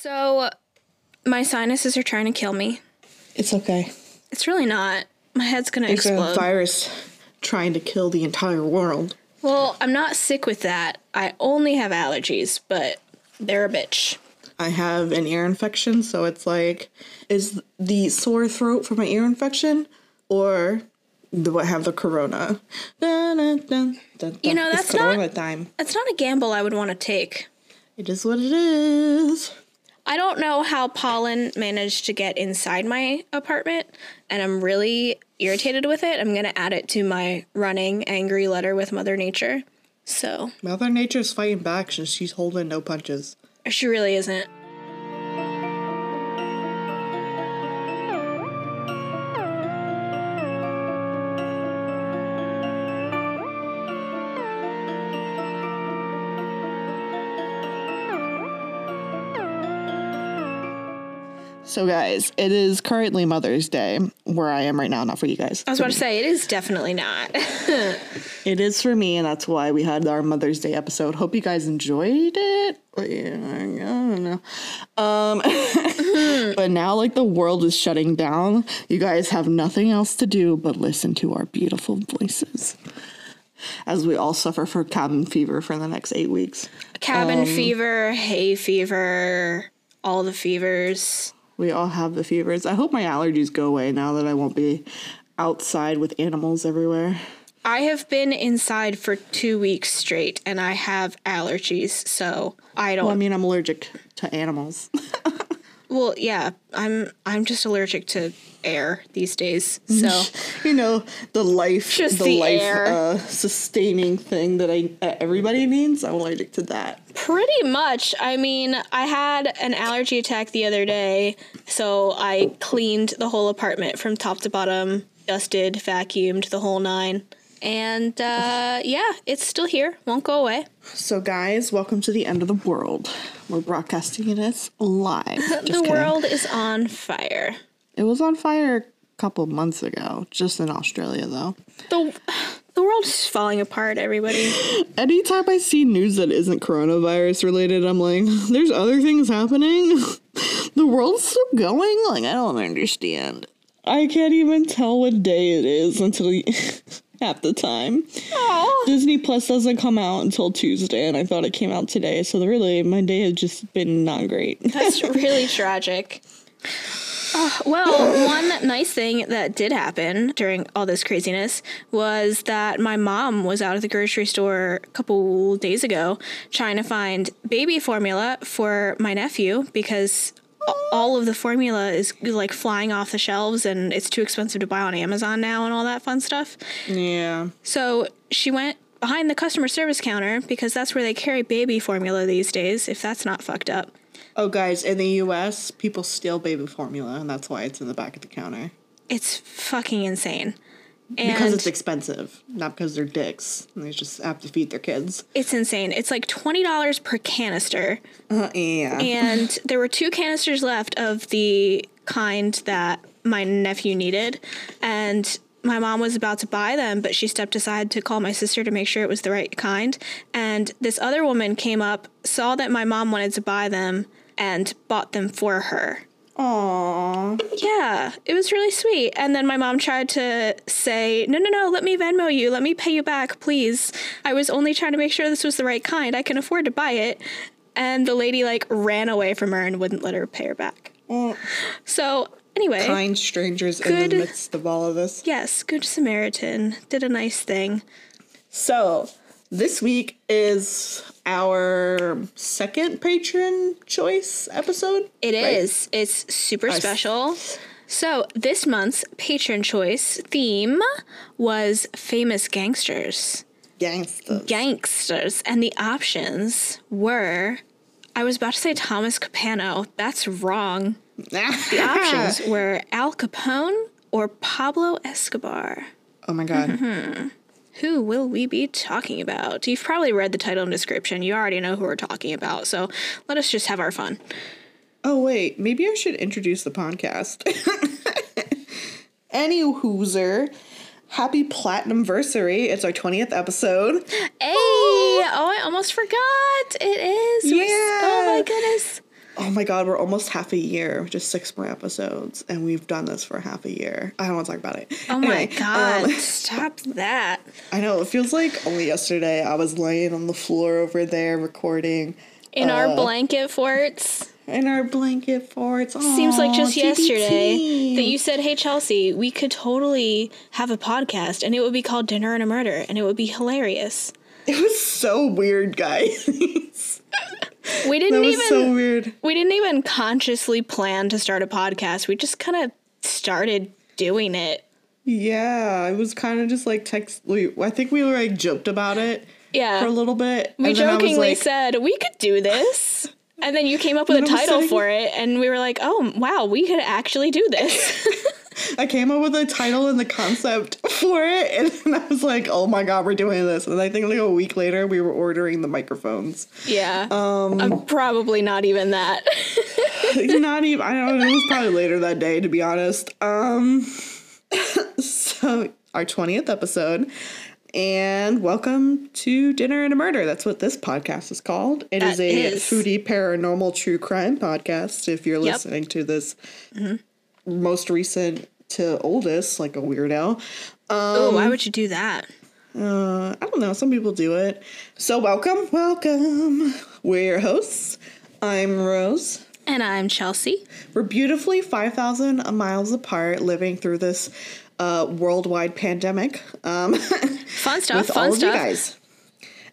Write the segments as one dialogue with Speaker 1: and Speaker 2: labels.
Speaker 1: So, my sinuses are trying to kill me.
Speaker 2: It's okay.
Speaker 1: It's really not. My head's gonna
Speaker 2: It's
Speaker 1: explode.
Speaker 2: It's a virus trying to kill the entire world.
Speaker 1: well, I'm not sick with that. I only have allergies, but they're a bitch.
Speaker 2: I have an ear infection, so it's like, is the sore throat from my ear infection, or do I have the corona? Dun,
Speaker 1: You know, that's not-
Speaker 2: time.
Speaker 1: That's not a gamble I would want to take.
Speaker 2: It is what it is.
Speaker 1: I don't know how pollen managed to get inside my apartment, and I'm really irritated with it. I'm gonna add it to my running angry letter with Mother Nature. So,
Speaker 2: Mother Nature's fighting back since she's holding no punches.
Speaker 1: she really isn't.
Speaker 2: So, guys, it is currently Mother's Day where I am right now, not for you guys.
Speaker 1: I was about to say, it is definitely not.
Speaker 2: It is for me, and that's why we had our Mother's Day episode. Hope you guys enjoyed it. Yeah, I don't know. Um, but now, like, the world is shutting down. You guys have nothing else to do but listen to our beautiful voices as we all suffer for cabin fever for the next eight weeks.
Speaker 1: Cabin fever, hay fever, all the fevers.
Speaker 2: We all have the fevers. I hope my allergies go away now that I won't be outside with animals everywhere.
Speaker 1: I have been inside for two weeks straight and I have allergies, so I don't
Speaker 2: Well, I mean, I'm allergic to animals.
Speaker 1: Well, yeah, I'm I'm just allergic to air these days. So
Speaker 2: you know the life
Speaker 1: Just
Speaker 2: the,
Speaker 1: the
Speaker 2: life uh, sustaining thing that I that everybody needs i'm allergic to that
Speaker 1: pretty much, I mean, I had an allergy attack the other day, so I cleaned the whole apartment from top to bottom, dusted, vacuumed the whole nine. And uh, yeah, it's still here. Won't go away.
Speaker 2: so guys welcome to the end of the world we're broadcasting this live
Speaker 1: the
Speaker 2: kidding.
Speaker 1: world is on fire.
Speaker 2: it was on fire a couple months ago just in australia though
Speaker 1: The the world is falling apart, everybody.
Speaker 2: anytime i see news that isn't coronavirus related i'm like there's other things happening the world's still going like i don't understand i can't even tell what day it is until you, half the time
Speaker 1: Oh,
Speaker 2: Disney Plus doesn't come out until Tuesday, and I thought it came out today. So really, my day has just been not great.
Speaker 1: That's really tragic. Uh, well, one nice thing that did happen during all this craziness was that my mom was out at the grocery store a couple days ago trying to find baby formula for my nephew because all of the formula is like flying off the shelves and it's too expensive to buy on Amazon now and all that fun stuff.
Speaker 2: yeah.
Speaker 1: So she went behind the customer service counter because that's where they carry baby formula these days, if that's not fucked up.
Speaker 2: Oh, guys, in the U.S., people steal baby formula, and that's why it's in the back of the counter
Speaker 1: It's fucking insane. And
Speaker 2: because it's expensive, not because they're dicks and they just have to feed their kids.
Speaker 1: it's insane. It's like $20 per canister.
Speaker 2: Uh, yeah.
Speaker 1: And there were two canisters left of the kind that my nephew needed. And my mom was about to buy them, but she stepped aside to call my sister to make sure it was the right kind. And this other woman came up, saw that my mom wanted to buy them, and bought them for her.
Speaker 2: Aww.
Speaker 1: Yeah, it was really sweet. And then my mom tried to say, No, no, no, let me Venmo you. Let me pay you back, please. I was only trying to make sure this was the right kind. I can afford to buy it. And the lady, like, ran away from her and wouldn't let her pay her back.
Speaker 2: Well,
Speaker 1: So, anyway,
Speaker 2: kind strangers in the midst of all of this.
Speaker 1: yes, Good Samaritan did a nice thing.
Speaker 2: So, this week is our second patron choice episode.
Speaker 1: It
Speaker 2: right?
Speaker 1: is. It's super
Speaker 2: s-
Speaker 1: special. So, this month's patron choice theme was famous gangsters.
Speaker 2: Gangsters.
Speaker 1: gangsters, and the options were I was about to say Thomas Capano. That's wrong. The options were Al Capone or Pablo Escobar.
Speaker 2: Oh my god.
Speaker 1: Mm-hmm. Who will we be talking about? You've probably read the title and description. You already know who we're talking about. So let us just have our fun.
Speaker 2: Oh wait, maybe I should introduce the podcast. Any hooser, happy platinum versary! It's our twentieth episode.
Speaker 1: Hey! Oh, I almost forgot. It is. We're Oh my goodness.
Speaker 2: Oh my god, we're almost half a year, just six more episodes, and we've done this for half a year. I don't want to talk about it.
Speaker 1: Oh my god,
Speaker 2: um,
Speaker 1: stop that.
Speaker 2: I know, it feels like only yesterday I was laying on the floor over there recording
Speaker 1: In our
Speaker 2: uh,
Speaker 1: blanket forts.
Speaker 2: in our blanket forts.
Speaker 1: Seems like just
Speaker 2: Aw,
Speaker 1: yesterday that you said, Hey Chelsea, we could totally have a podcast and it would be called Dinner and a Murder and it would be hilarious.
Speaker 2: It was so weird, guys.
Speaker 1: We didn't
Speaker 2: was
Speaker 1: even
Speaker 2: so weird.
Speaker 1: we didn't even consciously plan to start a podcast. We just kind of started doing it.
Speaker 2: Yeah, it was kind of just like text. We, I think we were like joked about it
Speaker 1: Yeah.
Speaker 2: for a little bit.
Speaker 1: we
Speaker 2: and then I was
Speaker 1: jokingly
Speaker 2: like-
Speaker 1: said we could do this. And then you came up with a
Speaker 2: And I was
Speaker 1: title
Speaker 2: saying-
Speaker 1: for it, and we were like, "Oh, wow, we could actually do this."
Speaker 2: I came up with a title and the concept for it, and then I was like, "Oh my god, we're doing this!" And I think like a week later, we were ordering the microphones.
Speaker 1: yeah,
Speaker 2: Um,
Speaker 1: I'm probably not even that.
Speaker 2: Not even. I don't know. It was probably later that day, to be honest. Um, so our twentieth episode, and welcome to Dinner and a Murder. That's what this podcast is called. It is
Speaker 1: That
Speaker 2: a
Speaker 1: is.
Speaker 2: foodie paranormal true crime podcast. If you're
Speaker 1: Yep.
Speaker 2: listening to this most recent to oldest, like a weirdo.
Speaker 1: oh,
Speaker 2: Um,
Speaker 1: why would you do that?
Speaker 2: Uh, I don't know. Some people do it. So welcome, welcome. We're your hosts. I'm Rose.
Speaker 1: And I'm Chelsea.
Speaker 2: We're beautifully 5,000 miles apart living through this uh, worldwide pandemic um,
Speaker 1: Fun stuff.
Speaker 2: with
Speaker 1: fun
Speaker 2: all of you
Speaker 1: stuff.
Speaker 2: guys.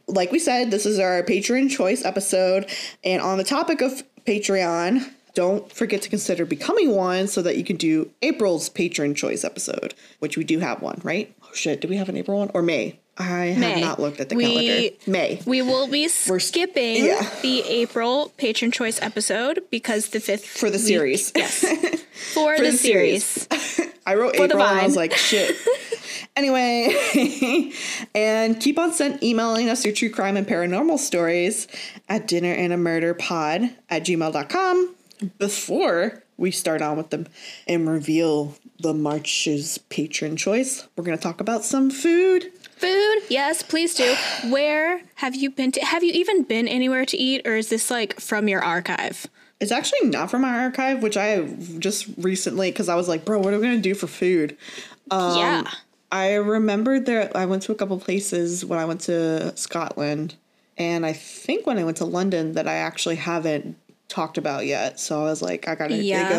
Speaker 2: Like we said, this is our patron choice episode. And on the topic of Patreon, don't forget to consider becoming one so that you can do April's patron choice episode, which we do have one, right? Oh shit, do we have an April one? Or May? I have
Speaker 1: May.
Speaker 2: not looked at the
Speaker 1: We-
Speaker 2: calendar. May.
Speaker 1: We will be skipping
Speaker 2: yeah.
Speaker 1: the April patron choice episode because the fifth
Speaker 2: For the
Speaker 1: week-
Speaker 2: series.
Speaker 1: Yes, for, the,
Speaker 2: the
Speaker 1: series.
Speaker 2: series. I wrote
Speaker 1: For
Speaker 2: April and I was like, shit. anyway, and keep on send, emailing us your true crime and paranormal stories at dinner and a murder pod at gmail.com before we start on with them and reveal the March's patron choice. We're going to talk about some food.
Speaker 1: Food, yes, please do. Where have you been to? Have you even been anywhere to eat, or is this like from your archive?
Speaker 2: It's actually not from my archive, which I just recently, because I was like, bro, what are we going to do for food? Um,
Speaker 1: yeah.
Speaker 2: I remember there. I went to a couple places when I went to Scotland, and I think when I went to London that I actually haven't talked about yet. So I was like, I gotta
Speaker 1: Yes.
Speaker 2: dig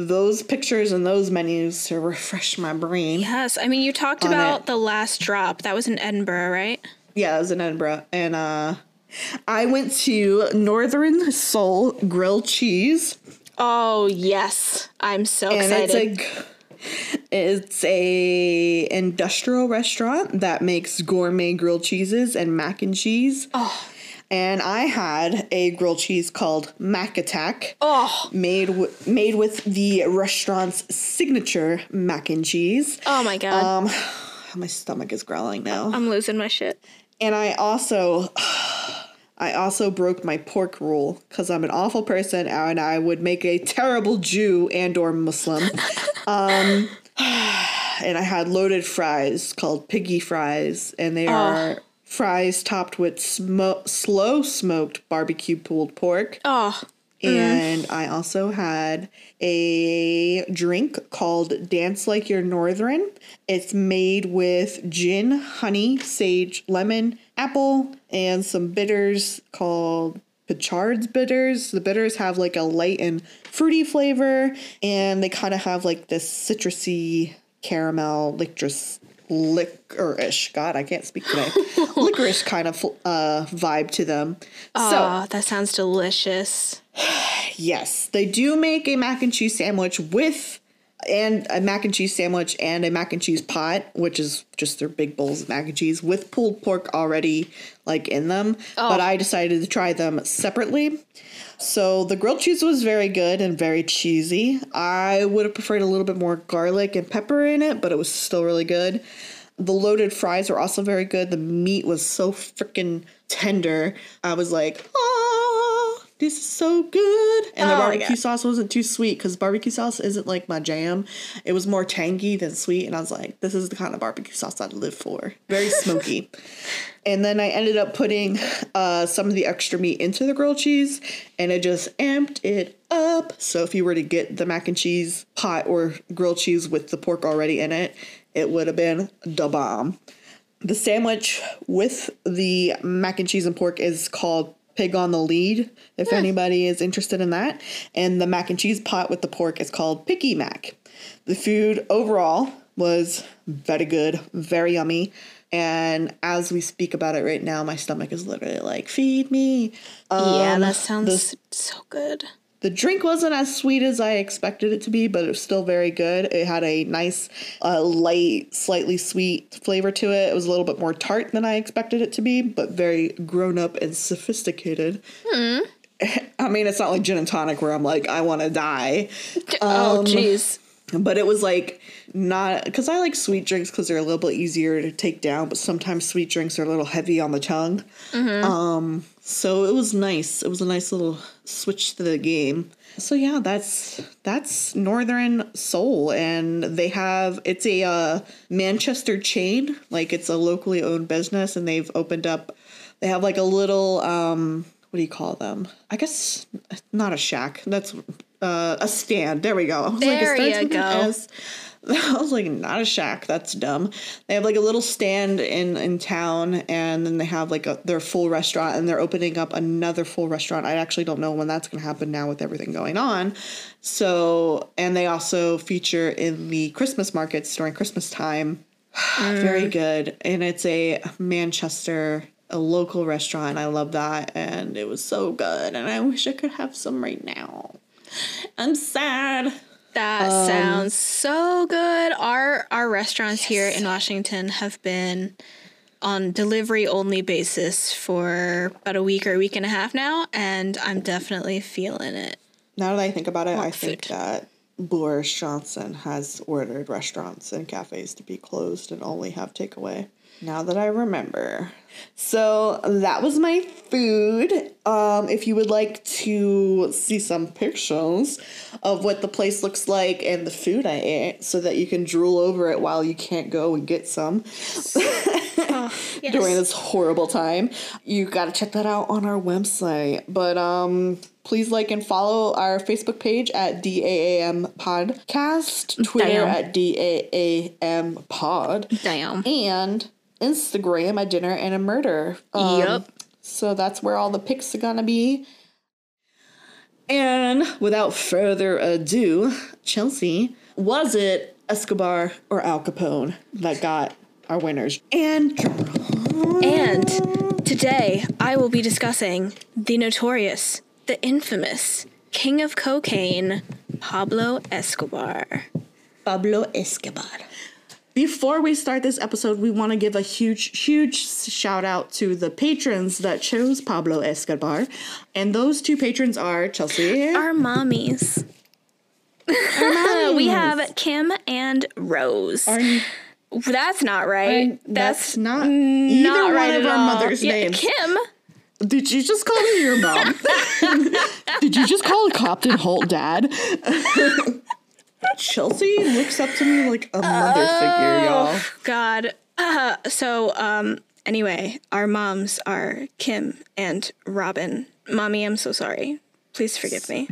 Speaker 2: up those pictures and those menus to refresh my brain.
Speaker 1: Yes, I mean you talked about
Speaker 2: it.
Speaker 1: the last drop. That was in Edinburgh, right?
Speaker 2: Yeah, it was in Edinburgh, and uh, I went to Northern Soul Grilled Cheese.
Speaker 1: Oh yes, I'm so
Speaker 2: and
Speaker 1: excited.
Speaker 2: it's a it's a industrial restaurant that makes gourmet grilled cheeses and mac and cheese.
Speaker 1: oh,
Speaker 2: And I had a grilled cheese called Mac Attack,
Speaker 1: oh,
Speaker 2: made w- made with the restaurant's signature mac and cheese.
Speaker 1: oh my god!
Speaker 2: Um, my stomach is growling now.
Speaker 1: I'm losing my shit.
Speaker 2: And I also I also broke my pork rule because I'm an awful person and I would make a terrible Jew and or Muslim. um, and I had loaded fries called piggy fries, and they are fries topped with smo- slow smoked barbecue pulled pork.
Speaker 1: Oh,
Speaker 2: And I also had a drink called Dance Like You're Northern. It's made with gin, honey, sage, lemon, apple, and some bitters called Pichard's bitters. The bitters have like a light and fruity flavor, and they kind of have like this citrusy caramel licorice licorice. God, I can't speak today. licorice kind of uh, vibe to them. so
Speaker 1: oh, that sounds delicious.
Speaker 2: Yes, they do make a mac and cheese sandwich with and a mac and cheese sandwich and a mac and cheese pot, which is just their big bowls of mac and cheese with pulled pork already like in them. Oh. But I decided to try them separately. So the grilled cheese was very good and very cheesy. I would have preferred a little bit more garlic and pepper in it, but it was still really good. The loaded fries were also very good. The meat was so freaking tender. I was like, oh, this is so good. And the
Speaker 1: Oh
Speaker 2: barbecue
Speaker 1: God.
Speaker 2: sauce wasn't too sweet because barbecue sauce isn't like my jam. It was more tangy than sweet. And I was like, this is the kind of barbecue sauce I'd live for. Very smoky. and then I ended up putting uh, some of the extra meat into the grilled cheese and it just amped it up. So if you were to get the mac and cheese pot or grilled cheese with the pork already in it, it would have been the bomb. The sandwich with the mac and cheese and pork is called Pig on the Lead, if anybody is interested in that. And the mac and cheese pot with the pork is called Piggy Mac. The food overall was very good, very yummy. And as we speak about it right now, my stomach is literally like, feed me.
Speaker 1: yeah,
Speaker 2: Um,
Speaker 1: that sounds
Speaker 2: the-
Speaker 1: so good.
Speaker 2: The drink wasn't as sweet as I expected it to be, but it was still very good. It had a nice, uh, light, slightly sweet flavor to it. It was a little bit more tart than I expected it to be, but very grown up and sophisticated. Hmm. I mean, it's not like gin and tonic where I'm like, I want to die.
Speaker 1: oh, jeez.
Speaker 2: But it was like not because I like sweet drinks because they're a little bit easier to take down, but sometimes sweet drinks are a little heavy on the tongue. Um, so it was nice. It was a nice little switch to the game. So yeah, that's that's Northern Soul, and they have it's a uh, Manchester chain, like it's a locally owned business, and they've opened up. They have like a little um, what do you call them? I guess not a shack. That's uh, a stand. There we go.
Speaker 1: There
Speaker 2: it
Speaker 1: you go.
Speaker 2: I was like, not a shack. That's dumb. They have like a little stand in in town, and then they have like a, their full restaurant, and they're opening up another full restaurant. I actually don't know when that's going to happen now with everything going on. So, and they also feature in the Christmas markets during Christmas time. Very good, and it's a Manchester. A local restaurant. I love that, and it was so good. And I wish I could have some right now. I'm sad.
Speaker 1: That
Speaker 2: Um,
Speaker 1: sounds so good. Our our restaurants here in Washington have been on delivery only basis for about a week or a week and a half now, and I'm definitely feeling it.
Speaker 2: Now that I think about it, I think that Boris Johnson has ordered restaurants and cafes to be closed and only have takeaway. Now that I remember. So that was my food. Um, if you would like to see some pictures of what the place looks like and the food I ate so that you can drool over it while you can't go and get some
Speaker 1: Yes.
Speaker 2: during this horrible time. You got to check that out on our website. But um please like and follow our Facebook page at DAAM Podcast, Twitter
Speaker 1: Damn.
Speaker 2: at DAAM Pod,
Speaker 1: Damn.
Speaker 2: and Instagram a Dinner and a Murder. Um,
Speaker 1: Yup.
Speaker 2: So that's where all the pics are gonna be. And without further ado, Chelsea, was it Escobar or Al Capone that got our winners? And
Speaker 1: And today I will be discussing the notorious, the infamous king of cocaine, Pablo Escobar.
Speaker 2: Pablo Escobar. Before we start this episode, we want to give a huge, huge shout out to the patrons that chose Pablo Escobar. And those two patrons are Chelsea.
Speaker 1: Our mommies. we have Kim and Rose.
Speaker 2: Our-
Speaker 1: That's not right.
Speaker 2: Our-
Speaker 1: that's,
Speaker 2: that's not either
Speaker 1: not
Speaker 2: one
Speaker 1: right
Speaker 2: of our
Speaker 1: all.
Speaker 2: mother's
Speaker 1: Yeah,
Speaker 2: names.
Speaker 1: Kim.
Speaker 2: Did you just call me your mom? Did you just call Captain Holt dad? Chelsea looks up to me like a mother figure, y'all.
Speaker 1: God. Uh, so, um, anyway, our moms are Kim and Robin. Mommy, I'm so sorry. Please forgive me.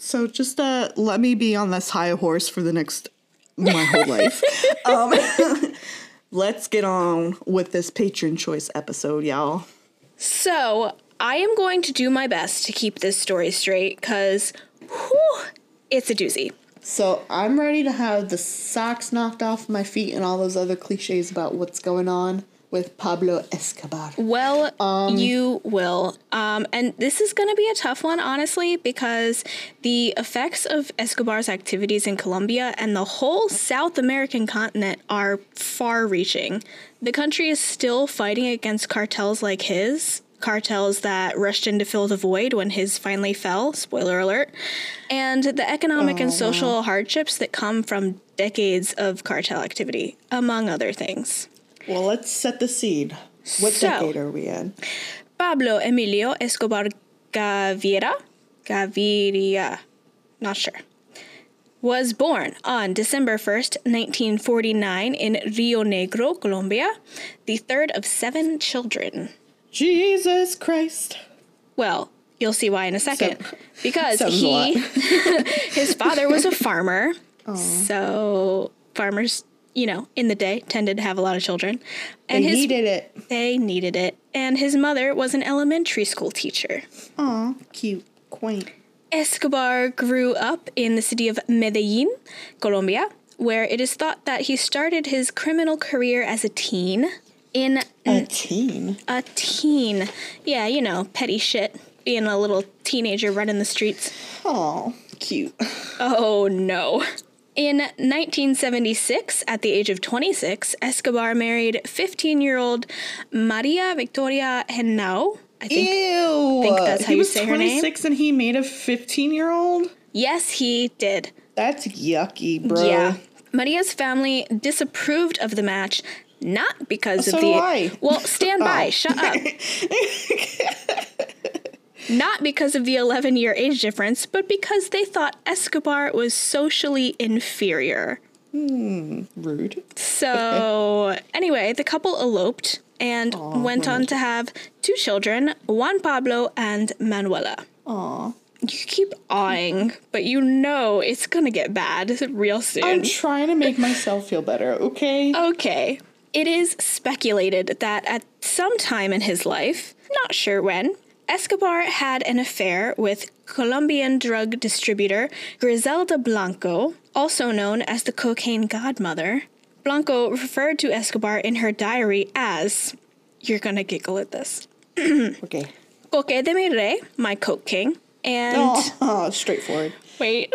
Speaker 2: So just uh let me be on this high horse for the next my whole life. Um let's get on with this patron choice episode, y'all.
Speaker 1: So, I am going to do my best to keep this story straight because, it's a doozy.
Speaker 2: So I'm ready to have the socks knocked off my feet and all those other cliches about what's going on with Pablo Escobar.
Speaker 1: Well, you will. Um, and this is going to be a tough one, honestly, because the effects of Escobar's activities in Colombia and the whole South American continent are far reaching. The country is still fighting against cartels like his. Cartels that rushed in to fill the void when his finally fell, spoiler alert, and the economic and oh, social hardships that come from decades of cartel activity, among other things.
Speaker 2: Well, let's set the scene. What
Speaker 1: So-
Speaker 2: decade are we in?
Speaker 1: Pablo Emilio Escobar Gaviria Gaviria, not sure, was born on December 1st, 1949, in Rio Negro, Colombia, the third of seven children.
Speaker 2: Jesus Christ.
Speaker 1: Well, you'll see why in a second.
Speaker 2: So-
Speaker 1: because
Speaker 2: sounds a lot.
Speaker 1: he, his father was a farmer. So farmers, you know, in the day tended to have a lot of children. And
Speaker 2: They
Speaker 1: his
Speaker 2: needed it.
Speaker 1: they needed it. And his mother was an elementary school teacher.
Speaker 2: Aw, cute, quaint.
Speaker 1: Escobar grew up in the city of Medellin, Colombia, where it is thought that he started his criminal career as a teen. In
Speaker 2: A teen.
Speaker 1: a teen. Yeah, you know, petty shit. Being a little teenager running the streets.
Speaker 2: Oh, cute.
Speaker 1: Oh no. In 1976, at the age of 26, Escobar married 15 year old Maria Victoria Henao. I think.
Speaker 2: Ew.
Speaker 1: think that's how
Speaker 2: he
Speaker 1: you say her name.
Speaker 2: He was 26 and he made a 15 year old?
Speaker 1: Yes, he did.
Speaker 2: That's yucky, bro.
Speaker 1: Yeah. Maria's family disapproved of the match, not because
Speaker 2: So
Speaker 1: of the. Well, stand by.
Speaker 2: Oh.
Speaker 1: Shut up. not because of the 11 year age difference, but because they thought Escobar was socially inferior.
Speaker 2: hmm Rude.
Speaker 1: So, anyway, the couple eloped and went on to have two children, Juan Pablo and Manuela.
Speaker 2: Aw.
Speaker 1: You keep awing, but you know it's gonna get bad real soon.
Speaker 2: I'm trying to make myself feel better, okay?
Speaker 1: Okay. It is speculated that at some time in his life, not sure when, Escobar had an affair with Colombian drug distributor Griselda Blanco, also known as the cocaine godmother. Blanco referred to Escobar in her diary as, you're gonna giggle at this,
Speaker 2: Okay.
Speaker 1: Coque de mi rey, my coke king, and
Speaker 2: Oh, straightforward.
Speaker 1: wait,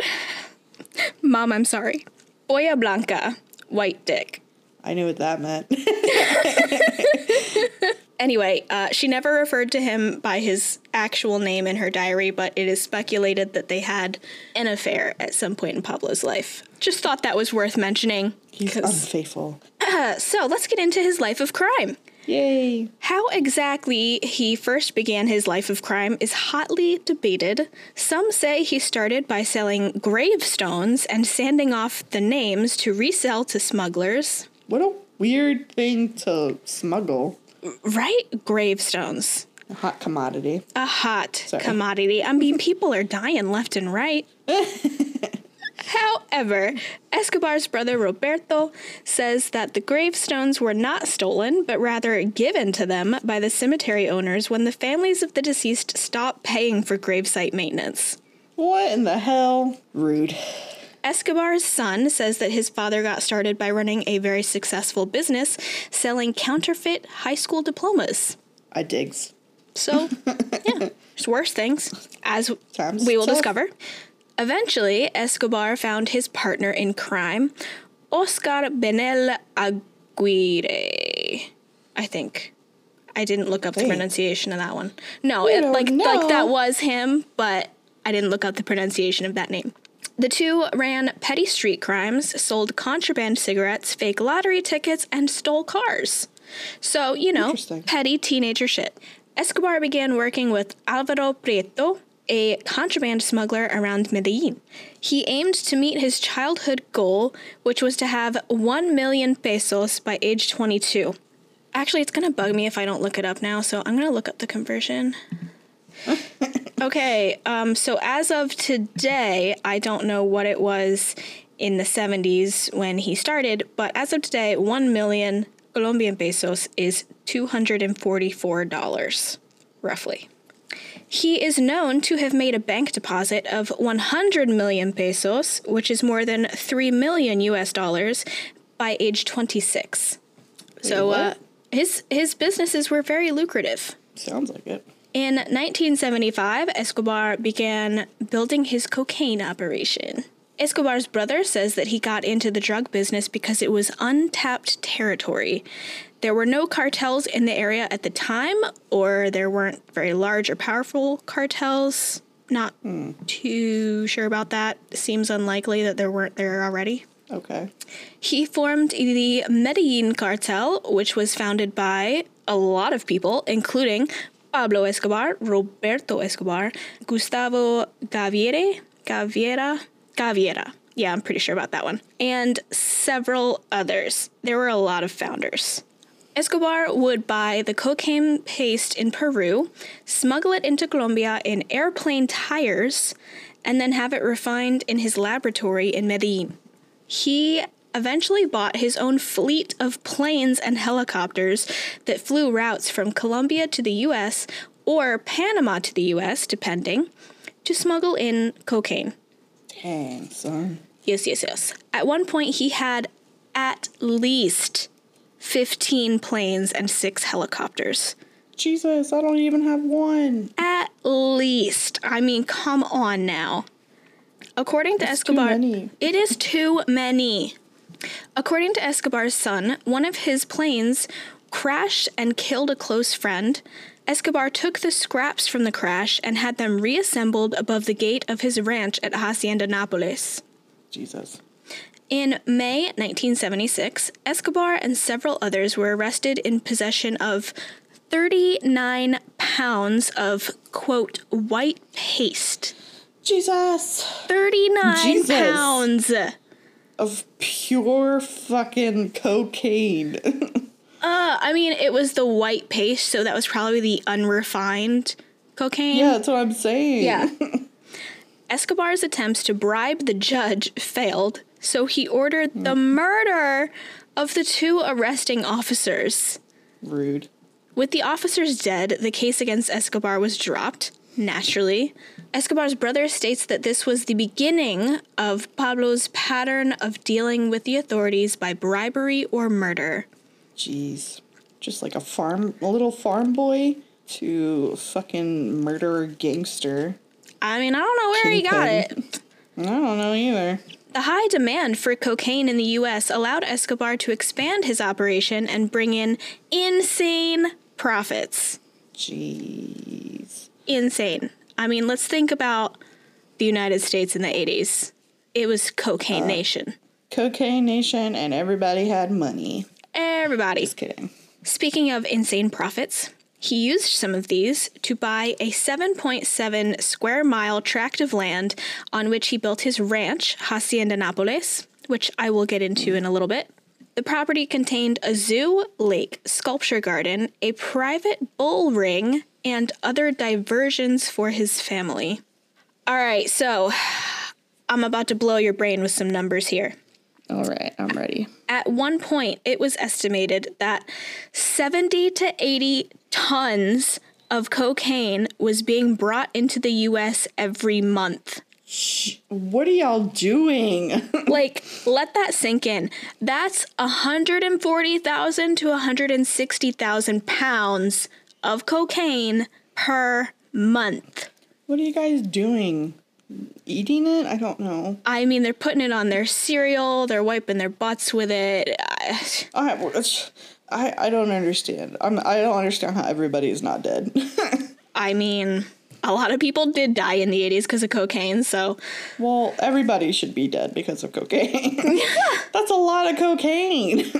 Speaker 1: mom, I'm sorry, Polla Blanca, white dick.
Speaker 2: I knew what that meant.
Speaker 1: Anyway, uh, she never referred to him by his actual name in her diary, but it is speculated that they had an affair at some point in Pablo's life. Just thought that was worth mentioning.
Speaker 2: He's unfaithful.
Speaker 1: Uh, so let's get into his life of crime.
Speaker 2: Yay.
Speaker 1: How exactly he first began his life of crime is hotly debated. Some say he started by selling gravestones and sanding off the names to resell to smugglers.
Speaker 2: What a weird thing to smuggle.
Speaker 1: Right? Gravestones.
Speaker 2: A hot commodity.
Speaker 1: a hot
Speaker 2: Sorry.
Speaker 1: commodity. I mean, people are dying left and right. However, Escobar's brother Roberto says that the gravestones were not stolen, but rather given to them by the cemetery owners when the families of the deceased stopped paying for gravesite maintenance.
Speaker 2: What in the hell? Rude.
Speaker 1: Escobar's son says that his father got started by running a very successful business selling counterfeit high school diplomas.
Speaker 2: I digs.
Speaker 1: So, yeah, there's worse things, as
Speaker 2: Times
Speaker 1: we will
Speaker 2: tough.
Speaker 1: discover. Eventually, Escobar found his partner in crime, Oscar Bernal Aguirre. I think. I didn't look up the pronunciation of that one. No, it, like like that was him, but I didn't look up the pronunciation of that name. The two ran petty street crimes, sold contraband cigarettes, fake lottery tickets, and stole cars. So, you know, petty teenager shit. Escobar began working with Alvaro Prieto, a contraband smuggler around Medellin. He aimed to meet his childhood goal, which was to have 1 million pesos by age 22. Actually, it's going to bug me if I don't look it up now, so I'm going to look up the conversion. Okay, um, so as of today, I don't know what it was in the 70s when he started, but as of today, 1 million Colombian pesos is $244, roughly. He is known to have made a bank deposit of 100 million pesos, which is more than 3 million US dollars, by age 26. so uh, his his businesses were very lucrative.
Speaker 2: Sounds like it.
Speaker 1: In 1975, Escobar began building his cocaine operation. Escobar's brother says that he got into the drug business because it was untapped territory. There were no cartels in the area at the time, or there weren't very large or powerful cartels. Not too sure about that. Seems unlikely that there weren't there already.
Speaker 2: Okay.
Speaker 1: He formed the Medellin cartel, which was founded by a lot of people, including Pablo Escobar, Roberto Escobar, Gustavo Gaviere, Gaviera, Gaviera. Yeah, I'm pretty sure about that one. And several others. There were a lot of founders. Escobar would buy the cocaine paste in Peru, smuggle it into Colombia in airplane tires, and then have it refined in his laboratory in Medellin. He eventually bought his own fleet of planes and helicopters that flew routes from Colombia to the US or Panama to the US, depending, to smuggle in cocaine.
Speaker 2: Dang, son.
Speaker 1: Yes, yes, yes. At one point, he had at least 15 planes and six helicopters.
Speaker 2: Jesus, I don't even have one.
Speaker 1: At least. I mean, come on now. According to
Speaker 2: That's
Speaker 1: Escobar, it is too many. According to Escobar's son, one of his planes crashed and killed a close friend. Escobar took the scraps from the crash and had them reassembled above the gate of his ranch at Hacienda Nápoles.
Speaker 2: Jesus.
Speaker 1: In May 1976, Escobar and several others were arrested in possession of 39 pounds of, quote, white paste.
Speaker 2: Jesus.
Speaker 1: 39
Speaker 2: Jesus.
Speaker 1: pounds.
Speaker 2: Of pure fucking cocaine.
Speaker 1: Uh, I mean, it was the white paste, so that was probably the unrefined cocaine.
Speaker 2: yeah, that's what I'm saying.
Speaker 1: Yeah. Escobar's attempts to bribe the judge failed, so he ordered the murder of the two arresting officers.
Speaker 2: Rude.
Speaker 1: With the officers dead, the case against Escobar was dropped, naturally. Escobar's brother states that this was the beginning of Pablo's pattern of dealing with the authorities by bribery or murder.
Speaker 2: Jeez. Just like a farm, a little farm boy to fucking murderer gangster.
Speaker 1: I mean, I don't know where he got it.
Speaker 2: I don't know either.
Speaker 1: The high demand for cocaine in the US allowed Escobar to expand his operation and bring in insane profits.
Speaker 2: Jeez.
Speaker 1: Insane. I mean, let's think about the United States in the 80s. It was cocaine uh, nation.
Speaker 2: Cocaine Nation and everybody had money.
Speaker 1: Everybody.
Speaker 2: Just kidding.
Speaker 1: Speaking of insane profits, he used some of these to buy a 7.7 square mile tract of land on which he built his ranch, Hacienda Nápoles, which I will get into in a little bit. The property contained a zoo, lake, sculpture garden, a private bull ring, and other diversions for his family. All right, so I'm about to blow your brain with some numbers here.
Speaker 2: All right, I'm ready.
Speaker 1: At one point, it was estimated that 70 to 80 tons of cocaine was being brought into the US every month.
Speaker 2: What are y'all doing?
Speaker 1: Like, let that sink in. That's 140,000 to 160,000 pounds of cocaine per month.
Speaker 2: what are you guys doing? Eating it? I don't know.
Speaker 1: I mean, they're putting it on their cereal, they're wiping their butts with it. I-
Speaker 2: I, I, I don't understand. I'm, I don't understand how everybody is not dead.
Speaker 1: I mean, a lot of people did die in the 80s because of cocaine, so
Speaker 2: well, everybody should be dead because of cocaine. That's a lot of cocaine.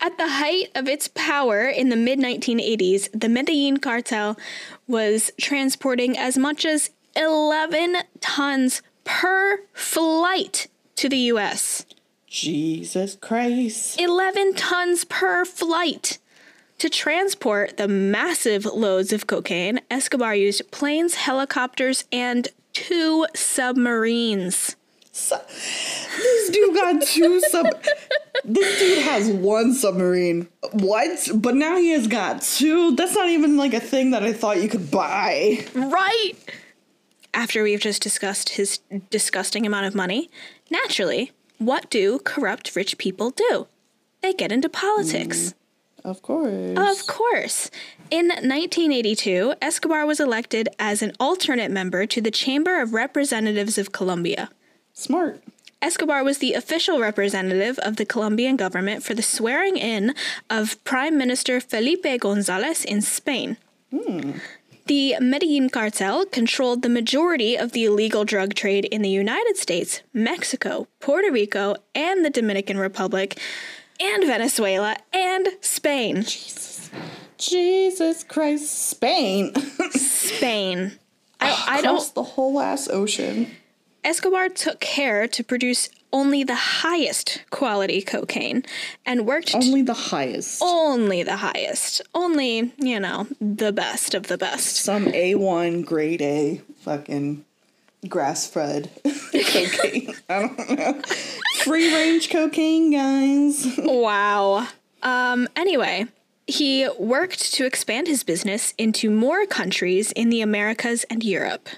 Speaker 1: At the height of its power in the mid 1980s, the Medellin cartel was transporting as much as 11 tons per flight to the US.
Speaker 2: Jesus Christ.
Speaker 1: 11 tons per flight. To transport the massive loads of cocaine, Escobar used planes, helicopters, and two submarines.
Speaker 2: This dude got two sub. this dude has one submarine. What? But now he has got two. That's not even like a thing that I thought you could buy.
Speaker 1: Right? After we've just discussed his disgusting amount of money, naturally, what do corrupt rich people do? They get into politics.
Speaker 2: Of course.
Speaker 1: Of course. In 1982, Escobar was elected as an alternate member to the Chamber of Representatives of Colombia.
Speaker 2: Smart.
Speaker 1: Escobar was the official representative of the Colombian government for the swearing in of Prime Minister Felipe González in Spain. Hmm. The Medellin cartel controlled the majority of the illegal drug trade in the United States, Mexico, Puerto Rico, and the Dominican Republic, and Venezuela, and Spain.
Speaker 2: Jesus Jesus Christ, Spain.
Speaker 1: Spain. I, I don't.
Speaker 2: the whole ass ocean.
Speaker 1: Escobar took care to produce only the highest quality cocaine and worked
Speaker 2: Only the highest.
Speaker 1: only the highest. Only, you know, the best of the best.
Speaker 2: Some A1 grade A fucking grass fed cocaine. I don't know. Free range cocaine, guys.
Speaker 1: Wow. Um, anyway, he worked to expand his business into more countries in the Americas and Europe.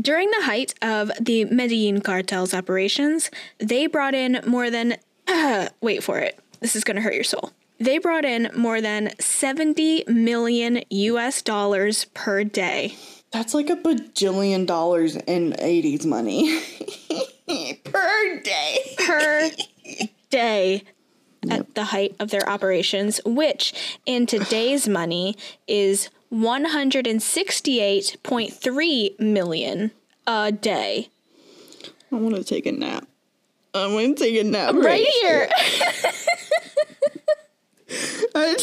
Speaker 1: During the height of the Medellin cartel's operations, they brought in more than, wait for it, this is going to hurt your soul. They brought in more than 70 million US dollars per day.
Speaker 2: That's like a bajillion dollars in 80s money. per day.
Speaker 1: per day at the height of their operations, which in today's money is 168.3 million a day.
Speaker 2: I want to take a nap. I want to take a nap
Speaker 1: Right here.
Speaker 2: I,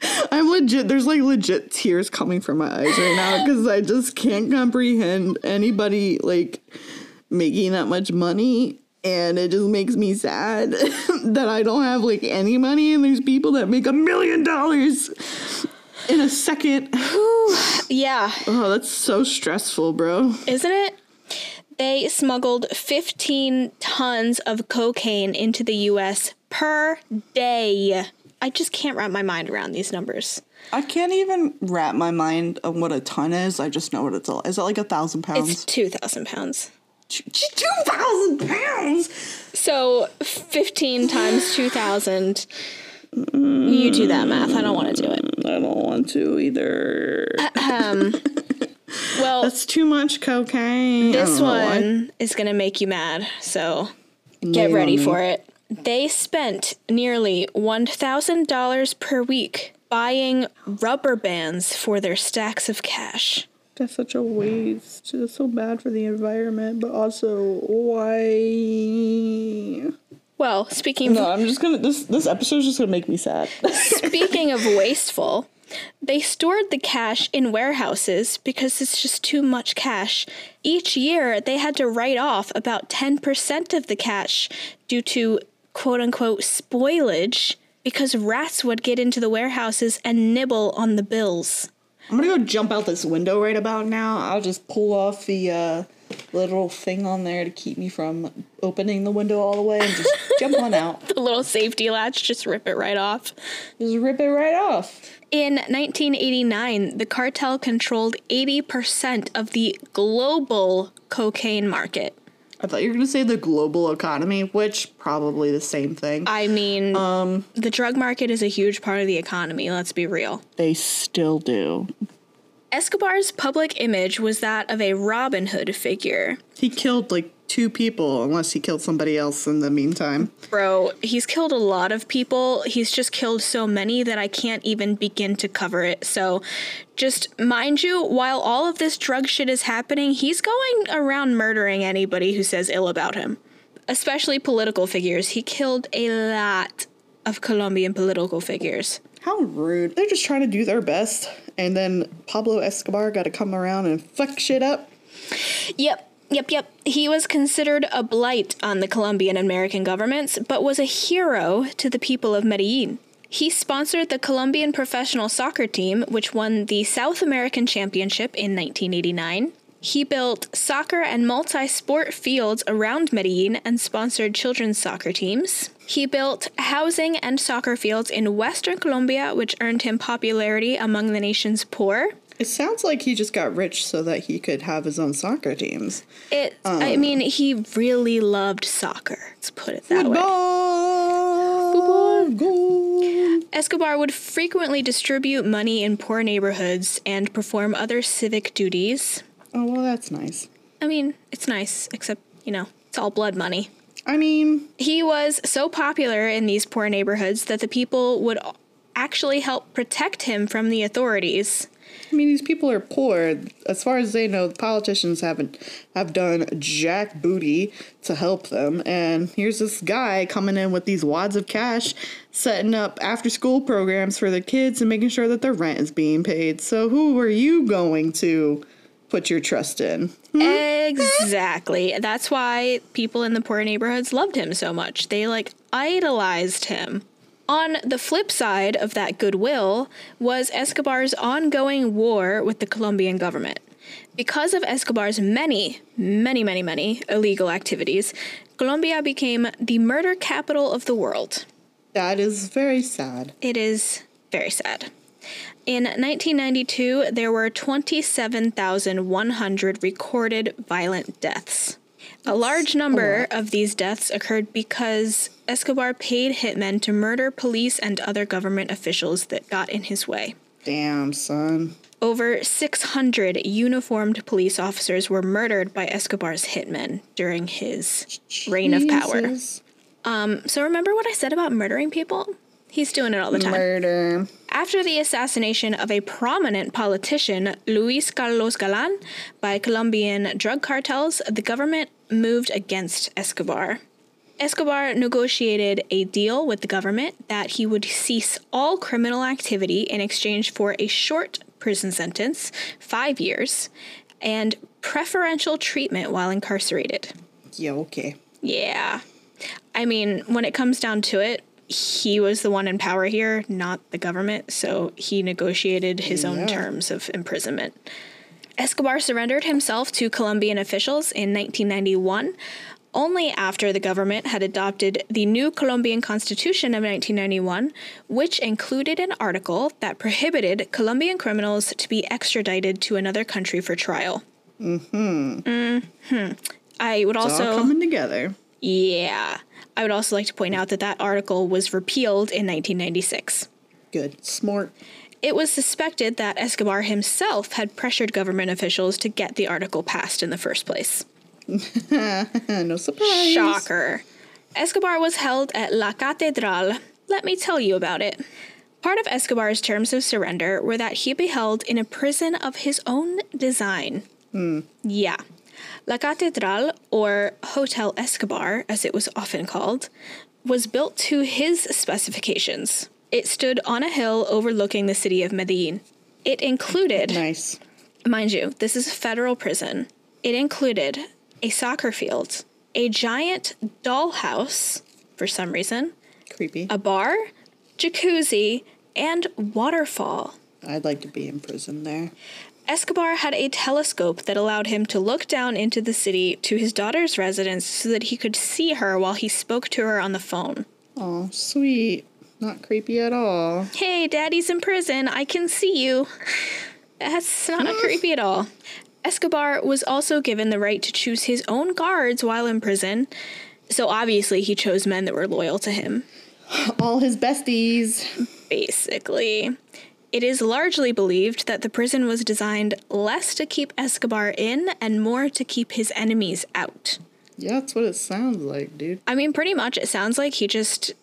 Speaker 2: I'm legit. There's like legit tears coming from my eyes right now because I just can't comprehend anybody like making that much money, and it just makes me sad that I don't have like any money, and there's people that make a million dollars in a second.
Speaker 1: yeah,
Speaker 2: Oh, that's so stressful, bro.
Speaker 1: isn't it? They smuggled 15 tons of cocaine into the US per day. I just can't wrap my mind around these numbers.
Speaker 2: I can't even wrap my mind on what a ton is. I just know what it's. All. Is it like a thousand pounds?
Speaker 1: It's
Speaker 2: pounds?
Speaker 1: 2,000 pounds.
Speaker 2: Two thousand pounds.
Speaker 1: So 15 times 2,000. You do that math. I don't want to do it.
Speaker 2: I don't want to either. Um.
Speaker 1: Well,
Speaker 2: That's too much cocaine.
Speaker 1: This
Speaker 2: don't know why.
Speaker 1: one is going to make you mad. So
Speaker 2: Lay
Speaker 1: get ready for it. They spent nearly $1,000 per week buying rubber bands for their stacks of cash.
Speaker 2: That's such a waste. It's so bad for the environment, but also why?
Speaker 1: Well, speaking
Speaker 2: No, I'm just gonna. This this episode's just gonna make me sad.
Speaker 1: Speaking of wasteful, they stored the cash in warehouses because it's just too much cash. Each year, they had to write off about 10% of the cash due to quote unquote spoilage because rats would get into the warehouses and nibble on the bills.
Speaker 2: I'm gonna go jump out this window right about now. I'll just pull off the uh, little thing on there to keep me from opening the window all the way and just jump on out.
Speaker 1: The little safety latch, just rip it right off.
Speaker 2: Just rip it right off.
Speaker 1: In 1989, the cartel controlled 80% of the global cocaine market.
Speaker 2: I thought you were gonna say the global economy, which probably the same thing.
Speaker 1: I mean, um, the drug market is a huge part of the economy, let's be real.
Speaker 2: they still do.
Speaker 1: Escobar's public image was that of a Robin Hood figure.
Speaker 2: He killed like two people, unless he killed somebody else in the meantime.
Speaker 1: Bro, he's killed a lot of people. He's just killed so many that I can't even begin to cover it. So, just mind you, while all of this drug shit is happening, he's going around murdering anybody who says ill about him, especially political figures. He killed a lot of Colombian political figures.
Speaker 2: How rude. They're just trying to do their best. And then Pablo Escobar got to come around and fuck shit up.
Speaker 1: Yep, yep, yep. He was considered a blight on the Colombian and American governments, but was a hero to the people of Medellin. He sponsored the Colombian professional soccer team, which won the South American Championship in 1989. He built soccer and multi sport fields around Medellin and sponsored children's soccer teams. He built housing and soccer fields in Western Colombia, which earned him popularity among the nation's poor.
Speaker 2: It sounds like he just got rich so that he could have his own soccer teams.
Speaker 1: It. I um, mean, he really loved soccer. Let's put it that way.
Speaker 2: Football.
Speaker 1: Escobar would frequently distribute money in poor neighborhoods and perform other civic duties.
Speaker 2: Oh, well, that's nice.
Speaker 1: I mean, it's nice, except you know, it's all blood money.
Speaker 2: I mean,
Speaker 1: He was so popular in these poor neighborhoods that the people would actually help protect him from the authorities.
Speaker 2: I mean, these people are poor. As far as they know, the politicians haven't have done jack booty to help them. And here's this guy coming in with these wads of cash, setting up after school programs for the kids and making sure that their rent is being paid. So who are you going to put your trust in? Hmm?
Speaker 1: Exactly. That's why people in the poor neighborhoods loved him so much. They like idolized him. On the flip side of that goodwill was Escobar's ongoing war with the Colombian government. Because of Escobar's many, many, many, many illegal activities, Colombia became the murder capital of the world.
Speaker 2: That is very sad.
Speaker 1: It is very sad. In 1992, there were 27,100 recorded violent deaths. A large number oh, of these deaths occurred because Escobar paid hitmen to murder police and other government officials that got in his way.
Speaker 2: Damn, son.
Speaker 1: Over 600 uniformed police officers were murdered by Escobar's hitmen during his reign of power.
Speaker 2: Jesus.
Speaker 1: Um, so remember what I said about murdering people? He's doing it all the time.
Speaker 2: Murder.
Speaker 1: After the assassination of a prominent politician, Luis Carlos Galan, by Colombian drug cartels, the government moved against Escobar. Escobar negotiated a deal with the government that he would cease all criminal activity in exchange for a short prison sentence, five years, and preferential treatment while incarcerated.
Speaker 2: Yeah, okay.
Speaker 1: Yeah. I mean, when it comes down to it, he was the one in power here, not the government, so he negotiated his own terms of imprisonment. Escobar surrendered himself to Colombian officials in 1991, only after the government had adopted the new Colombian Constitution of 1991, which included an article that prohibited Colombian criminals to be extradited to another country for trial. Mm-hmm. I would
Speaker 2: It's
Speaker 1: also
Speaker 2: all coming together.
Speaker 1: Yeah. I would also like to point out that that article was repealed in 1996.
Speaker 2: Good. Smart.
Speaker 1: It was suspected that Escobar himself had pressured government officials to get the article passed in the first place.
Speaker 2: no surprise.
Speaker 1: Shocker. Escobar was held at La Catedral. Let me tell you about it. Part of Escobar's terms of surrender were that he be held in a prison of his own design. Hmm. Yeah. La Catedral, or Hotel Escobar, as it was often called, was built to his specifications. It stood on a hill overlooking the city of Medellin. It included
Speaker 2: Nice.
Speaker 1: Mind you, this is a federal prison. It included a soccer field, a giant dollhouse, for some reason,
Speaker 2: Creepy.
Speaker 1: a bar, jacuzzi, and waterfall.
Speaker 2: I'd like to be in prison there.
Speaker 1: Escobar had a telescope that allowed him to look down into the city to his daughter's residence so that he could see her while he spoke to her on the phone.
Speaker 2: Oh, sweet. Not creepy at all.
Speaker 1: Hey, daddy's in prison. I can see you. That's not creepy at all. Escobar was also given the right to choose his own guards while in prison. So obviously, he chose men that were loyal to him,
Speaker 2: All his besties.
Speaker 1: basically. It is largely believed that the prison was designed less to keep Escobar in and more to keep his enemies out.
Speaker 2: Yeah, that's what it sounds like, dude.
Speaker 1: I mean, pretty much, it sounds like he just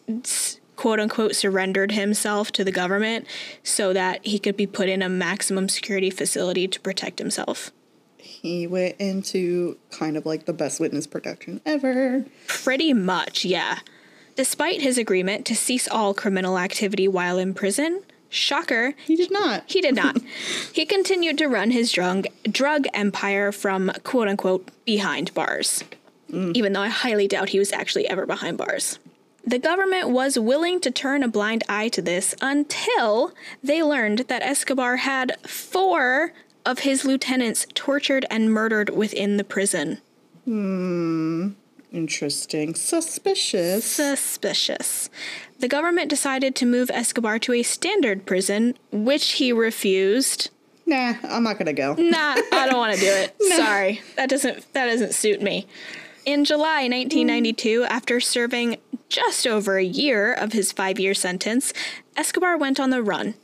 Speaker 1: quote unquote surrendered himself to the government so that he could be put in a maximum security facility to protect himself.
Speaker 2: He went into kind of like the best witness protection ever.
Speaker 1: Pretty much, yeah. Despite his agreement to cease all criminal activity while in prison, shocker,
Speaker 2: He did not.
Speaker 1: he did not. he continued to run his drug, drug empire from quote unquote behind bars, even though I highly doubt he was actually ever behind bars. The government was willing to turn a blind eye to this until they learned that Escobar had four of his lieutenants tortured and murdered within the prison. Hmm.
Speaker 2: Interesting. Suspicious.
Speaker 1: Suspicious. The government decided to move Escobar to a standard prison, which he refused.
Speaker 2: nah, I'm not gonna go.
Speaker 1: Nah, I don't want to do it. Sorry. That doesn't that doesn't suit me. In July 1992, after serving just over a year of his 5-year sentence, Escobar went on the run.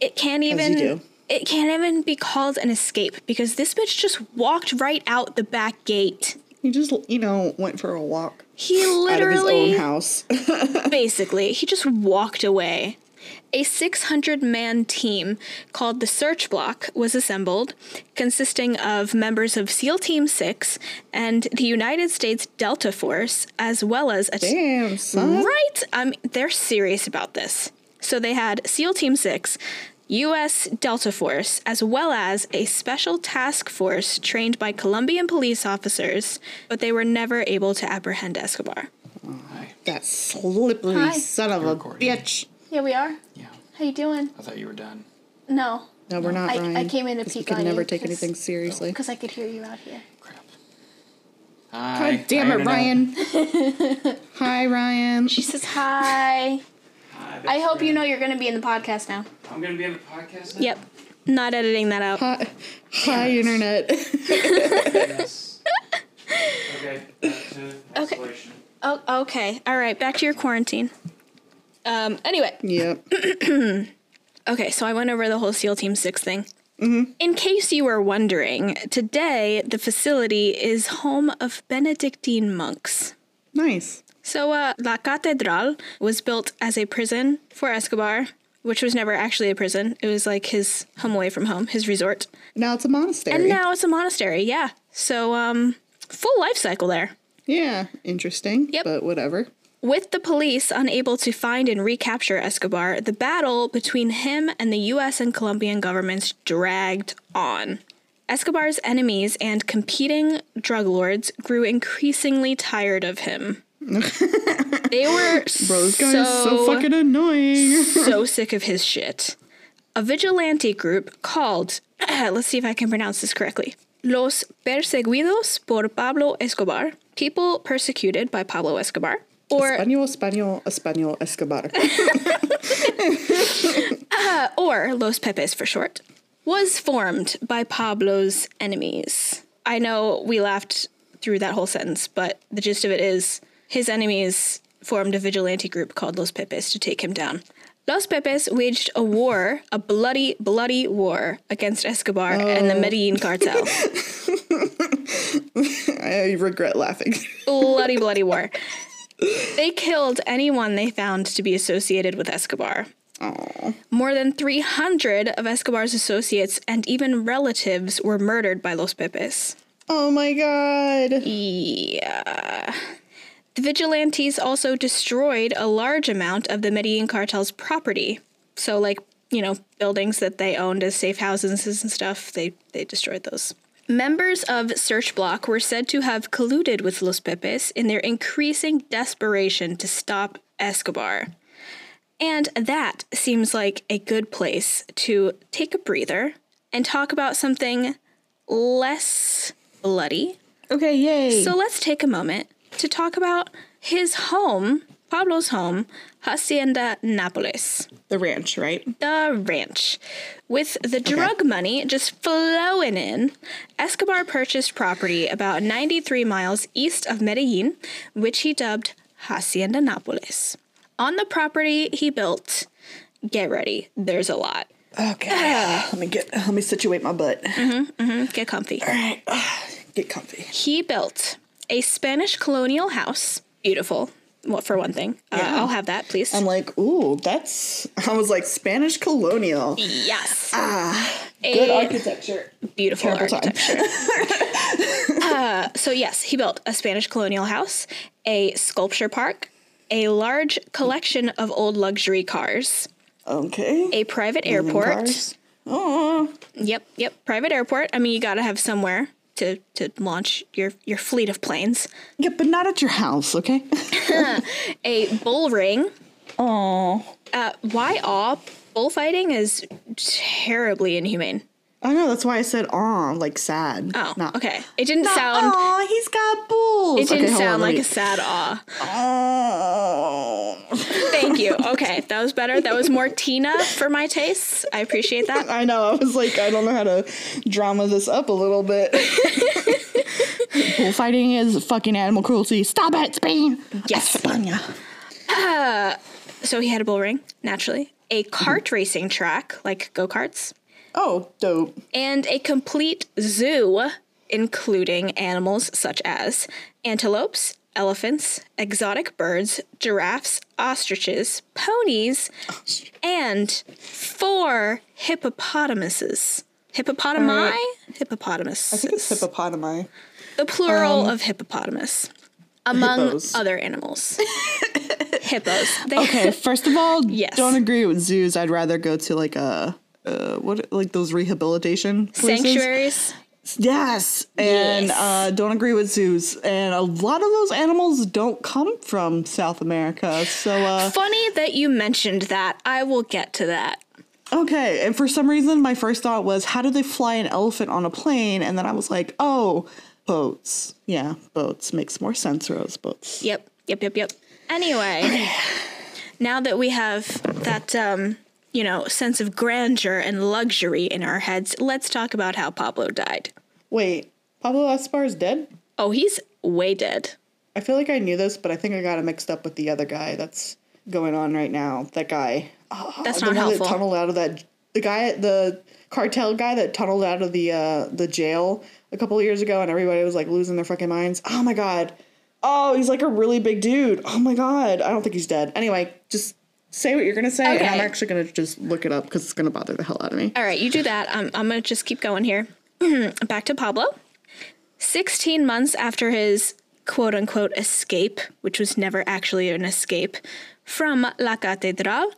Speaker 1: It can't
Speaker 2: you
Speaker 1: even
Speaker 2: do.
Speaker 1: it can't even be called an escape because this bitch just walked right out the back gate.
Speaker 2: He just, you know, went for a walk
Speaker 1: He literally
Speaker 2: out of his own house.
Speaker 1: basically he just walked away A 600 man team called the Search Bloc was assembled, consisting of members of SEAL Team 6 and the United States Delta Force, as well as a.
Speaker 2: Damn, son.
Speaker 1: Right? Um, they're serious about this. So they had SEAL Team 6, U.S. Delta Force, as well as a special task force trained by Colombian police officers, but they were never able to apprehend Escobar.
Speaker 3: Hi.
Speaker 2: That slippery
Speaker 1: Hi.
Speaker 2: son of
Speaker 3: You're
Speaker 2: a
Speaker 3: recording.
Speaker 2: bitch.
Speaker 1: Yeah, we are.
Speaker 3: Yeah.
Speaker 1: How you doing?
Speaker 3: I thought you were done.
Speaker 1: No,
Speaker 2: No, we're not.
Speaker 1: I-
Speaker 2: Ryan,
Speaker 1: I came in to
Speaker 2: 'cause we
Speaker 1: peek
Speaker 2: could
Speaker 1: on
Speaker 2: never
Speaker 1: you,
Speaker 2: take
Speaker 1: 'cause-
Speaker 2: anything seriously.
Speaker 1: because I could hear you out here.
Speaker 3: Crap. Hi.
Speaker 2: God damn
Speaker 3: Hi,
Speaker 2: it, Ryan. Hi, Ryan.
Speaker 1: She says hi.
Speaker 3: Hi,
Speaker 1: I
Speaker 3: best
Speaker 1: hope you know you're going to be in the podcast now.
Speaker 3: I'm gonna be in the podcast. Now?
Speaker 1: Yep. Not editing that out.
Speaker 2: Hi, hi internet.
Speaker 3: Yes. okay. Back to
Speaker 1: Okay. Oh, okay. All right. Back to your quarantine. Um. Anyway.
Speaker 2: yep.
Speaker 1: Okay. So I went over the whole SEAL Team Six thing. Mhm. In case you were wondering, today the facility is home of Benedictine monks.
Speaker 2: Nice.
Speaker 1: So, uh, La Catedral was built as a prison for Escobar, which was never actually a prison. It was like his home away from home, his resort.
Speaker 2: Now it's a monastery.
Speaker 1: And now it's a monastery, yeah. So, um, full life cycle there.
Speaker 2: yeah, interesting.
Speaker 1: Yep.
Speaker 2: But whatever.
Speaker 1: With the police unable to find and recapture Escobar, the battle between him and the US and Colombian governments dragged on. Escobar's enemies and competing drug lords grew increasingly tired of him. they were
Speaker 2: Bro, this guy is so fucking annoying.
Speaker 1: so sick of his shit. A vigilante group called, let's see if I can pronounce this correctly, Los Perseguidos por Pablo Escobar, people persecuted by Pablo Escobar, or
Speaker 2: Espanol, Espanol, Espanol, Escobar.
Speaker 1: Uh, or Los Pepes for short, was formed by Pablo's enemies. I know we laughed through that whole sentence, but the gist of it is his enemies formed a vigilante group called Los Pepes to take him down. Los Pepes waged a war, a bloody, bloody war against Escobar and the oh. Medellin cartel.
Speaker 2: I regret laughing.
Speaker 1: bloody, bloody war. They killed anyone they found to be associated with Escobar.
Speaker 2: Aw.
Speaker 1: More than 300 of Escobar's associates and even relatives were murdered by Los Pepes.
Speaker 2: Oh my god.
Speaker 1: Yeah. The vigilantes also destroyed a large amount of the Medellin cartel's property. So, like, you know, buildings that they owned as safe houses and stuff, they, they destroyed those. Members of Search Bloc were said to have colluded with Los Pepes in their increasing desperation to stop Escobar. And that seems like a good place to take a breather and talk about something less bloody.
Speaker 2: Okay, yay.
Speaker 1: So let's take a moment to talk about his home, Pablo's home, Hacienda Napoles,
Speaker 2: the ranch, right?
Speaker 1: the ranch. With the drug money just flowing in, Escobar purchased property about 93 miles east of Medellin, which he dubbed Hacienda Napoles. On the property he built, get ready, there's a lot.
Speaker 2: Okay. let me get let me situate my butt.
Speaker 1: Mhm mhm get comfy.
Speaker 2: All right. Get comfy.
Speaker 1: He built a Spanish colonial house. Beautiful. Well, for one thing. Uh,
Speaker 2: Yeah.
Speaker 1: I'll have that, please.
Speaker 2: I'm like, ooh, that's I was like Spanish colonial.
Speaker 1: yes.
Speaker 2: Good
Speaker 1: A
Speaker 2: architecture.
Speaker 1: beautiful
Speaker 2: Terrible time.
Speaker 1: architecture. uh, so, yes, he built a Spanish colonial house, a sculpture park, a large collection of old luxury cars,
Speaker 2: Okay.
Speaker 1: a private airport.
Speaker 2: cars. Oh,
Speaker 1: Yep, yep, private airport. I mean, you got to have somewhere to, to launch your, your fleet of planes.
Speaker 2: yeah, but not at your house, okay?
Speaker 1: A bull ring.
Speaker 2: Oh,
Speaker 1: Uh, why awe? Bullfighting is terribly inhumane.
Speaker 2: I know. That's why I said "aw," like sad.
Speaker 1: Oh,
Speaker 2: not,
Speaker 1: okay. It didn't sound.
Speaker 2: Aw, he's got bulls.
Speaker 1: It didn't
Speaker 2: okay,
Speaker 1: sound
Speaker 2: on,
Speaker 1: like a sad awe.
Speaker 2: Oh.
Speaker 1: Thank you. Okay, that was better. That was more Tina for my tastes. I appreciate that.
Speaker 2: I know. I was like, I don't know how to drama this up a little bit. Bullfighting is fucking animal cruelty. Stop it, Spain.
Speaker 1: Yes.
Speaker 2: España.
Speaker 1: Uh, so he had a bull ring, naturally, a kart racing track, like go karts,
Speaker 2: Oh, dope.
Speaker 1: and a complete zoo, including animals such as antelopes, elephants, exotic birds, giraffes, ostriches, ponies, and four hippopotamuses. Hippopotami?
Speaker 2: Alright.
Speaker 1: Hippopotamus.
Speaker 2: I think it's hippopotami.
Speaker 1: the plural um, of hippopotamus. Among
Speaker 2: Hippos.
Speaker 1: other animals. Hippos. They,
Speaker 2: Okay, first of all,
Speaker 1: Yes.
Speaker 2: don't agree with zoos. I'd rather go to like a uh, what like those rehabilitation places.
Speaker 1: Sanctuaries.
Speaker 2: Yes, and
Speaker 1: Yes.
Speaker 2: uh, don't agree with zoos. And a lot of those animals don't come from South America. So uh,
Speaker 1: Funny that you mentioned that. I will get to that.
Speaker 2: okay, and for some reason, my first thought was, how do they fly an elephant on a plane? And then I was like, oh, boats. Yeah, boats makes more sense. Rose boats.
Speaker 1: Yep, yep, yep, yep. Anyway, now that we have that, um, you know, sense of grandeur and luxury in our heads, let's talk about how Pablo died.
Speaker 2: Wait, Pablo Escobar is dead.
Speaker 1: Oh, he's way dead.
Speaker 2: I feel like I knew this, but I think I got it mixed up with the other guy that's going on right now. That guy. Oh,
Speaker 1: That's
Speaker 2: the
Speaker 1: not
Speaker 2: one
Speaker 1: helpful.
Speaker 2: That tunneled out of that. The guy, the cartel guy that tunneled out of the uh, the jail a couple of years ago, and everybody was like losing their fucking minds. Oh my god. Oh, he's like a really big dude. Oh my god. I don't think he's dead. Anyway, just say what you're gonna say, and I'm actually gonna just look it up because it's gonna bother the hell out of me.
Speaker 1: All right, you do that. Um, I'm, I'm going to just keep going here. Back to Pablo. 16 months after his quote unquote escape, which was never actually an escape, from La Catedral,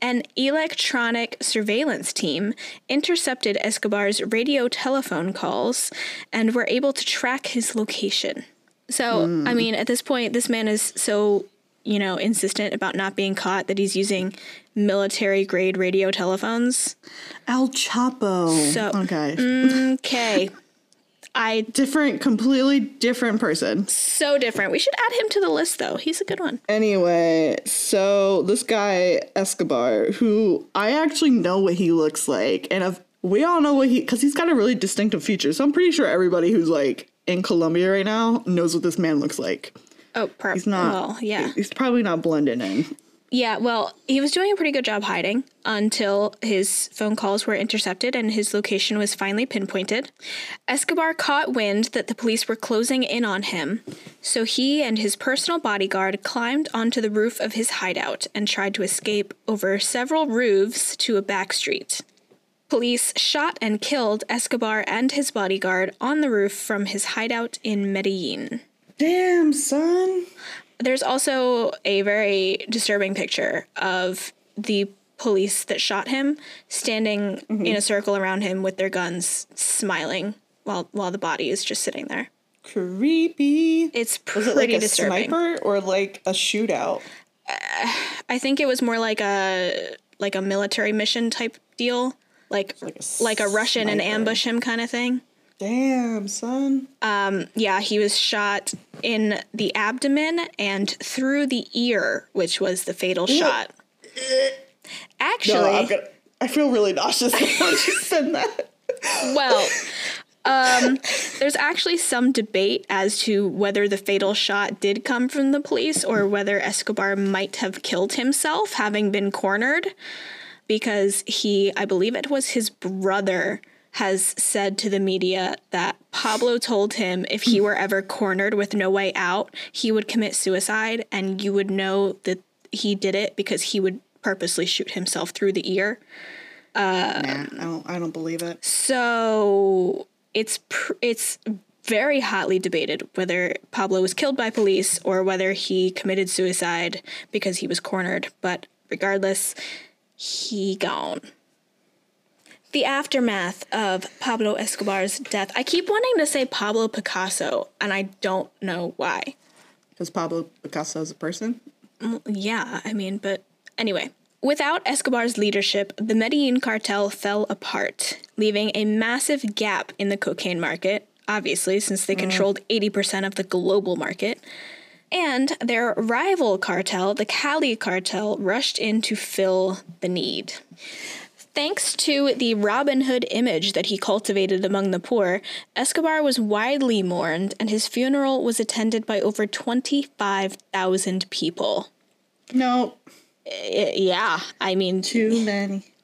Speaker 1: an electronic surveillance team intercepted Escobar's radio telephone calls and were able to track his location. So, I hmm. mean, at this point, this man is so, you know, insistent about not being caught that he's using military grade radio telephones.
Speaker 2: El Chapo.
Speaker 1: So-
Speaker 2: okay,
Speaker 1: Okay. I
Speaker 2: different, completely different person.
Speaker 1: so different. We should add him to the list though. He's a good one.
Speaker 2: Anyway, so this guy Escobar, who I actually know what he looks like, and if we all know what he, because he's got a really distinctive feature. So I'm pretty sure everybody who's like in Colombia right now knows what this man looks like.
Speaker 1: Oh, per-
Speaker 2: He's not.
Speaker 1: Well, yeah.
Speaker 2: He's probably not blending in.
Speaker 1: Yeah, well, he was doing a pretty good job hiding until his phone calls were intercepted and his location was finally pinpointed. Escobar caught wind that the police were closing in on him, so he and his personal bodyguard climbed onto the roof of his hideout and tried to escape over several roofs to a back street. Police shot and killed Escobar and his bodyguard on the roof from his hideout in Medellin.
Speaker 2: Damn, son.
Speaker 1: There's also a very disturbing picture of the police that shot him standing in mm-hmm. a circle around him with their guns, smiling while while the body is just sitting there.
Speaker 2: Creepy.
Speaker 1: It's
Speaker 2: Was
Speaker 1: pretty
Speaker 2: it like a
Speaker 1: disturbing.
Speaker 2: sniper or like a shootout?
Speaker 1: Uh, I think it was more like a like a military mission type deal, like
Speaker 2: Like a
Speaker 1: like a rush in and ambush him kind of thing.
Speaker 2: Damn, son.
Speaker 1: Um, Yeah, he was shot in the abdomen and through the ear, which was the fatal shot. Actually,
Speaker 2: No, gonna. I feel really nauseous when you said that.
Speaker 1: Well, um, there's actually some debate as to whether the fatal shot did come from the police or whether Escobar might have killed himself, having been cornered, because he, I believe it was his brother, has said to the media that Pablo told him if he were ever cornered with no way out, he would commit suicide, and you would know that he did it because he would purposely shoot himself through the ear.
Speaker 2: nah, I don't. I don't believe it.
Speaker 1: So it's pr- it's very hotly debated whether Pablo was killed by police or whether he committed suicide because he was cornered. But regardless, he gone. The aftermath of Pablo Escobar's death. I keep wanting to say Pablo Picasso, and I don't know why.
Speaker 2: Because Pablo Picasso is a person.
Speaker 1: Mm, yeah, I mean, but anyway. Without Escobar's leadership, the Medellin cartel fell apart, leaving a massive gap in the cocaine market, obviously, since they mm. controlled 80% of the global market. And their rival cartel, the Cali cartel, rushed in to fill the need. Thanks to the Robin Hood image that he cultivated among the poor, Escobar was widely mourned, and his funeral was attended by over 25,000 people.
Speaker 2: No,
Speaker 1: eh, eh, yeah, I mean,
Speaker 2: too many.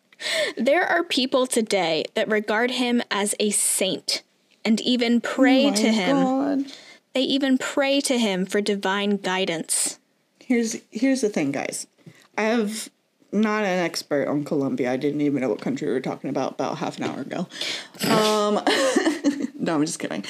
Speaker 1: there are people today that regard him as a saint and even pray
Speaker 2: Oh
Speaker 1: to him.
Speaker 2: Oh god.
Speaker 1: They even pray to him for divine guidance.
Speaker 2: Here's here's the thing, guys. I have not an expert on Colombia. I didn't even know what country we were talking about about half an hour ago. Um, no, I'm just kidding.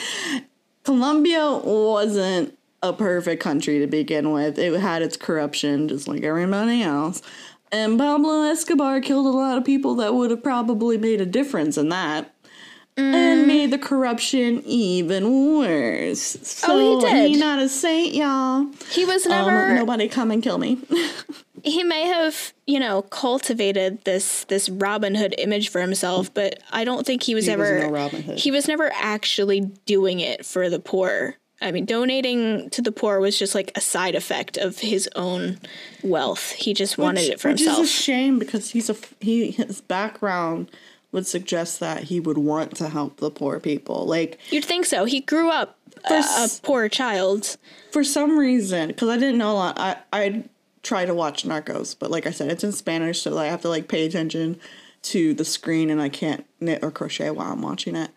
Speaker 2: Colombia wasn't a perfect country to begin with. It had its corruption, just like everybody else. And Pablo Escobar killed a lot of people that would have probably made a difference in that. And made the corruption even worse. So
Speaker 1: Oh, he did.
Speaker 2: he not a saint, y'all.
Speaker 1: He was
Speaker 2: Um,
Speaker 1: never
Speaker 2: nobody come and kill me.
Speaker 1: he may have, you know, cultivated this this Robin Hood image for himself, but I don't think he was
Speaker 2: He was
Speaker 1: ever
Speaker 2: no Robin Hood.
Speaker 1: he was never actually doing it for the poor. I mean, donating to the poor was just like a side effect of his own wealth. He just wanted it for
Speaker 2: which
Speaker 1: himself.
Speaker 2: is a shame because he's a he his background would suggest that he would want to help the poor people. Like
Speaker 1: You'd think so. He grew up a, poor child.
Speaker 2: for some reason, because I didn't know a lot. I I try to watch Narcos, but like I said, it's in Spanish, so I have to like pay attention to the screen, and I can't knit or crochet while I'm watching it.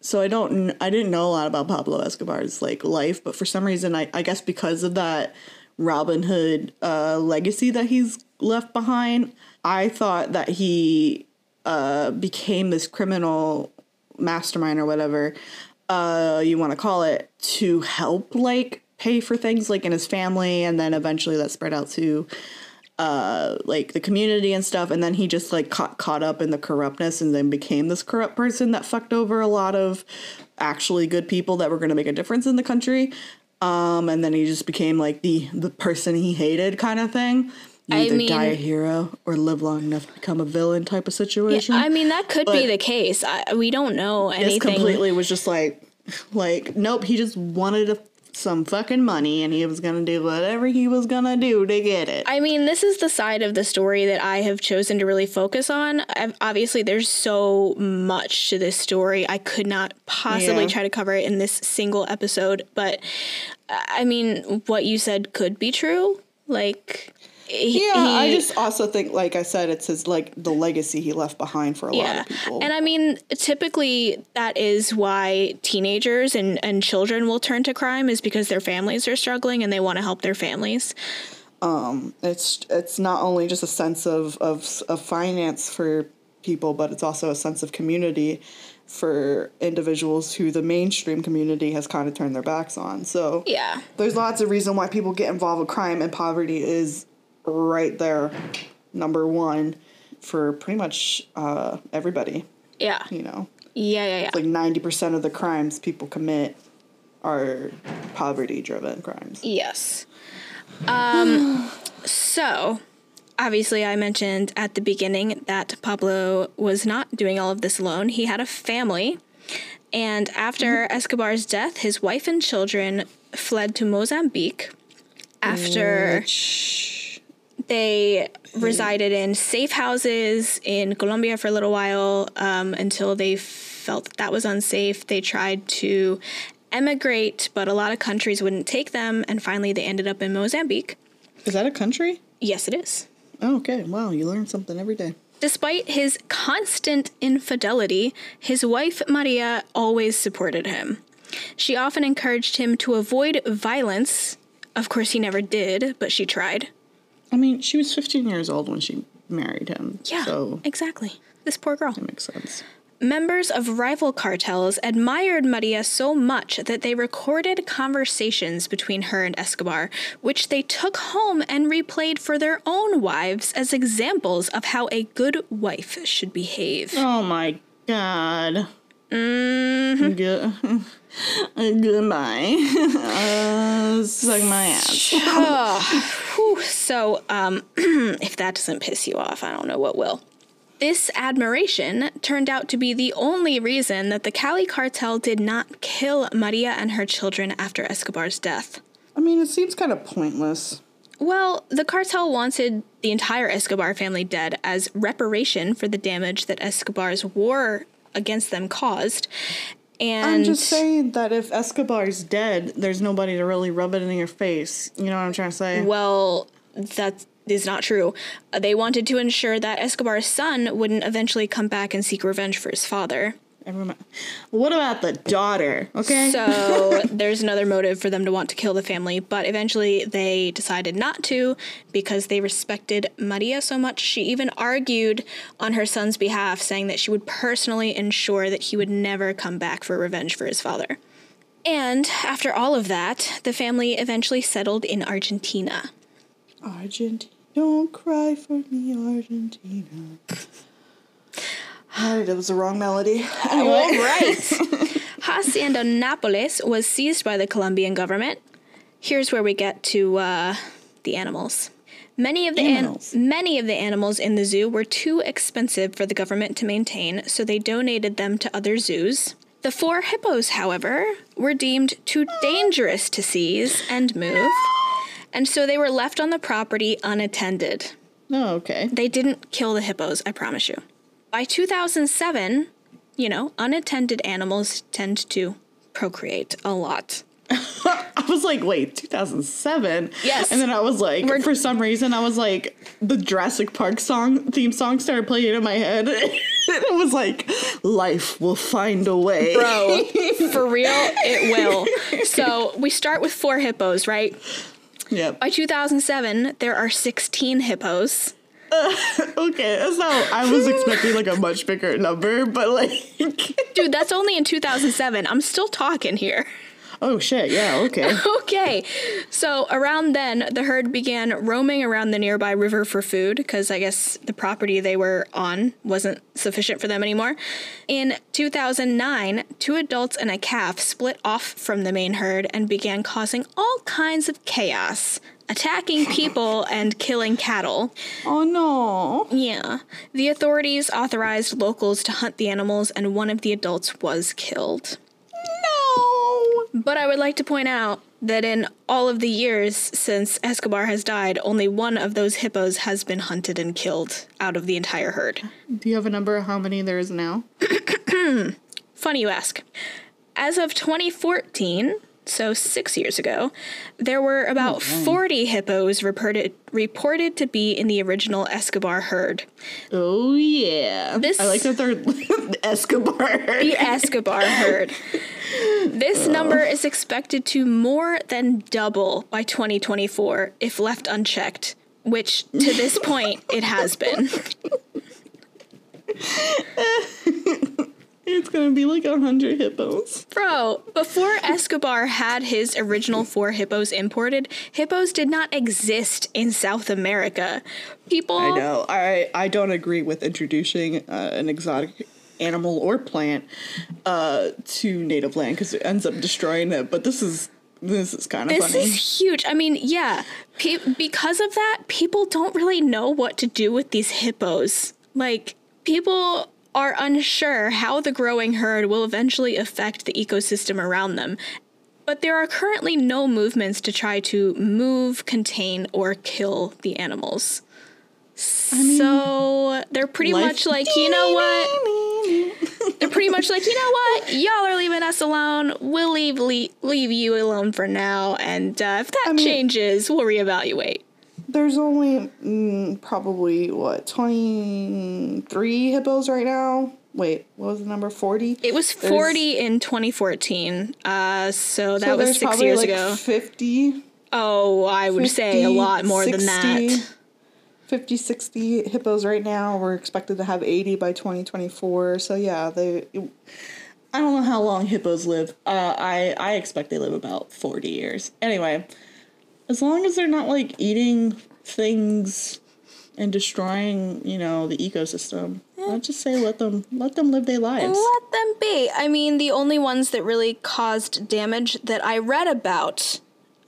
Speaker 2: So I don't. I didn't know a lot about Pablo Escobar's like life, but for some reason, I I guess because of that Robin Hood uh, legacy that he's left behind, I thought that he uh, became this criminal mastermind or whatever uh, you want to call it to help like pay for things like in his family, and then eventually that spread out to uh like the community and stuff and then he just like caught caught up in the corruptness and then became this corrupt person that fucked over a lot of actually good people that were going to make a difference in the country. Um and then he just became like the the person he hated kind of thing you
Speaker 1: I
Speaker 2: either die a hero or live long enough to become a villain type of situation
Speaker 1: I mean, that could be the case. I, we don't know
Speaker 2: this
Speaker 1: anything.
Speaker 2: completely was just like like nope he just wanted a, some fucking money and he was gonna do whatever he was gonna do to get it
Speaker 1: I mean, this is the side of the story that I have chosen to really focus on. I've, obviously, there's so much to this story. I could not possibly
Speaker 2: Yeah.
Speaker 1: try to cover it in this single episode, but uh, I mean, what you said could be true. Like, he,
Speaker 2: Yeah, I just also think, like I said, it's his like the legacy he left behind for a lot of people.
Speaker 1: And I mean, typically that is why teenagers and, and children will turn to crime is because their families are struggling and they want to help their families.
Speaker 2: Um, it's it's not only just a sense of of of finance for people, but it's also a sense of community for individuals who the mainstream community has kind of turned their backs on. So
Speaker 1: Yeah.
Speaker 2: there's lots of reason why people get involved with crime, and poverty is right there, number one, for pretty much uh, everybody.
Speaker 1: Yeah.
Speaker 2: You know.
Speaker 1: Yeah, yeah, yeah.
Speaker 2: like 90% of the crimes people commit are poverty driven crimes.
Speaker 1: Yes. Um, so, obviously, I mentioned at the beginning that Pablo was not doing all of this alone. He had a family. And after Escobar's death, his wife and children fled to Mozambique after they resided in safe houses in Colombia for a little while um, until they felt that, that was unsafe. They tried to emigrate, but a lot of countries wouldn't take them, and finally they ended up in Mozambique.
Speaker 2: Is that a country?
Speaker 1: Yes, it is.
Speaker 2: Oh, okay. Wow, you learn something every day.
Speaker 1: Despite his constant infidelity, his wife Maria always supported him. She often encouraged him to avoid violence. Of course, he never did, but she tried.
Speaker 2: I mean, she was 15 years old when she married him.
Speaker 1: Yeah,
Speaker 2: So
Speaker 1: exactly. This poor girl.
Speaker 2: that makes sense.
Speaker 1: Members of rival cartels admired Maria so much that they recorded conversations between her and Escobar, which they took home and replayed for their own wives as examples of how a good wife should behave.
Speaker 2: Oh my god.
Speaker 1: Mm-hmm.
Speaker 2: Good. Goodbye. uh, suck my ass.
Speaker 1: So, um, if that doesn't piss you off, I don't know what will. This admiration turned out to be the only reason that the Cali cartel did not kill Maria and her children after Escobar's death.
Speaker 2: I mean, it seems kind of pointless.
Speaker 1: Well, the cartel wanted the entire Escobar family dead as reparation for the damage that Escobar's war against them caused. And
Speaker 2: I'm just saying that if Escobar's dead, there's nobody to really rub it in your face. You know what I'm trying to say?
Speaker 1: well, that is not true. They wanted to ensure that Escobar's son wouldn't eventually come back and seek revenge for his father.
Speaker 2: Everyone. What about the daughter? Okay.
Speaker 1: So there's another motive for them to want to kill the family, but eventually they decided not to because they respected Maria so much. She even argued on her son's behalf, saying that she would personally ensure that he would never come back for revenge for his father. And after all of that, the family eventually settled in Argentina.
Speaker 2: Argentina, don't cry for me, Argentina. That was the wrong melody.
Speaker 1: All right. Hacienda Nápoles was seized by the Colombian government. Here's where we get to uh, the animals. Many of the an-
Speaker 2: Animals.
Speaker 1: many of the animals in the zoo were too expensive for the government to maintain, so they donated them to other zoos. The four hippos, however, were deemed too dangerous to seize and move, and so they were left on the property unattended.
Speaker 2: Oh, okay.
Speaker 1: They didn't kill the hippos, I promise you. By 2007, you know, unattended animals tend to procreate a lot.
Speaker 2: I was like, wait, 2007?
Speaker 1: Yes.
Speaker 2: And then I was like,
Speaker 1: We're-
Speaker 2: for some reason, I was like, the Jurassic Park song, theme song started playing in my head. it was like, life will find a way.
Speaker 1: Bro, for real, it will. So we start with four hippos, right?
Speaker 2: Yep.
Speaker 1: By 2007, there are 16 hippos.
Speaker 2: Okay, that's not, I was expecting like a much bigger number, but like,
Speaker 1: Dude, that's only in 2007. I'm still talking here.
Speaker 2: oh shit, yeah, okay.
Speaker 1: Okay. So around then, the herd began roaming around the nearby river for food because I guess the property they were on wasn't sufficient for them anymore. In 2009, two adults and a calf split off from the main herd and began causing all kinds of chaos, attacking people and killing cattle.
Speaker 2: Oh no.
Speaker 1: Yeah. The authorities authorized locals to hunt the animals, and one of the adults was killed.
Speaker 2: No.
Speaker 1: But I would like to point out that in all of the years since Escobar has died, only one of those hippos has been hunted and killed out of the entire herd.
Speaker 2: Do you have a number of how many there is now?
Speaker 1: Funny you ask. As of 2014, so six years ago, there were about 40 hippos reported reported to be in the original Escobar herd.
Speaker 2: Oh yeah.
Speaker 1: This-
Speaker 2: I like that they're Escobar.
Speaker 1: The Escobar herd. This oh. number is expected to more than double by 2024 if left unchecked, which to this point it has been.
Speaker 2: It's gonna be like a hundred hippos.
Speaker 1: Bro, before Escobar had his original four hippos imported, hippos did not exist in South America. People
Speaker 2: I know. I I don't agree with introducing uh, an exotic animal or plant uh, to native land because it ends up destroying it. But this is this is kind of
Speaker 1: This
Speaker 2: funny.
Speaker 1: is huge. I mean, yeah, pe- because of that, people don't really know what to do with these hippos. Like, people are unsure how the growing herd will eventually affect the ecosystem around them. But there are currently no movements to try to move, contain, or kill the animals. so they're pretty
Speaker 2: Life-
Speaker 1: much like, you know what? They're pretty much like, you know what? Y'all are leaving us alone. We'll leave leave, leave you alone for now, and uh, if that
Speaker 2: I mean-
Speaker 1: changes, we'll reevaluate.
Speaker 2: There's only mm, probably what twenty three hippos right now. Wait, what was the number? Forty.
Speaker 1: It was
Speaker 2: There's-
Speaker 1: 40 in 2014 uh, so that
Speaker 2: So
Speaker 1: was
Speaker 2: there's
Speaker 1: six
Speaker 2: probably
Speaker 1: years
Speaker 2: like
Speaker 1: ago.
Speaker 2: Fifty.
Speaker 1: Oh, I would say a lot more than that.
Speaker 2: 50, 60 hippos right now. We're expected to have 80 by 2024. So yeah, they. I don't know how long hippos live. Uh, I I expect they live about 40 years. Anyway, as long as they're not like eating things and destroying, you know, the ecosystem. I'd just say let them let them live their lives.
Speaker 1: Let them be. I mean, the only ones that really caused damage that I read about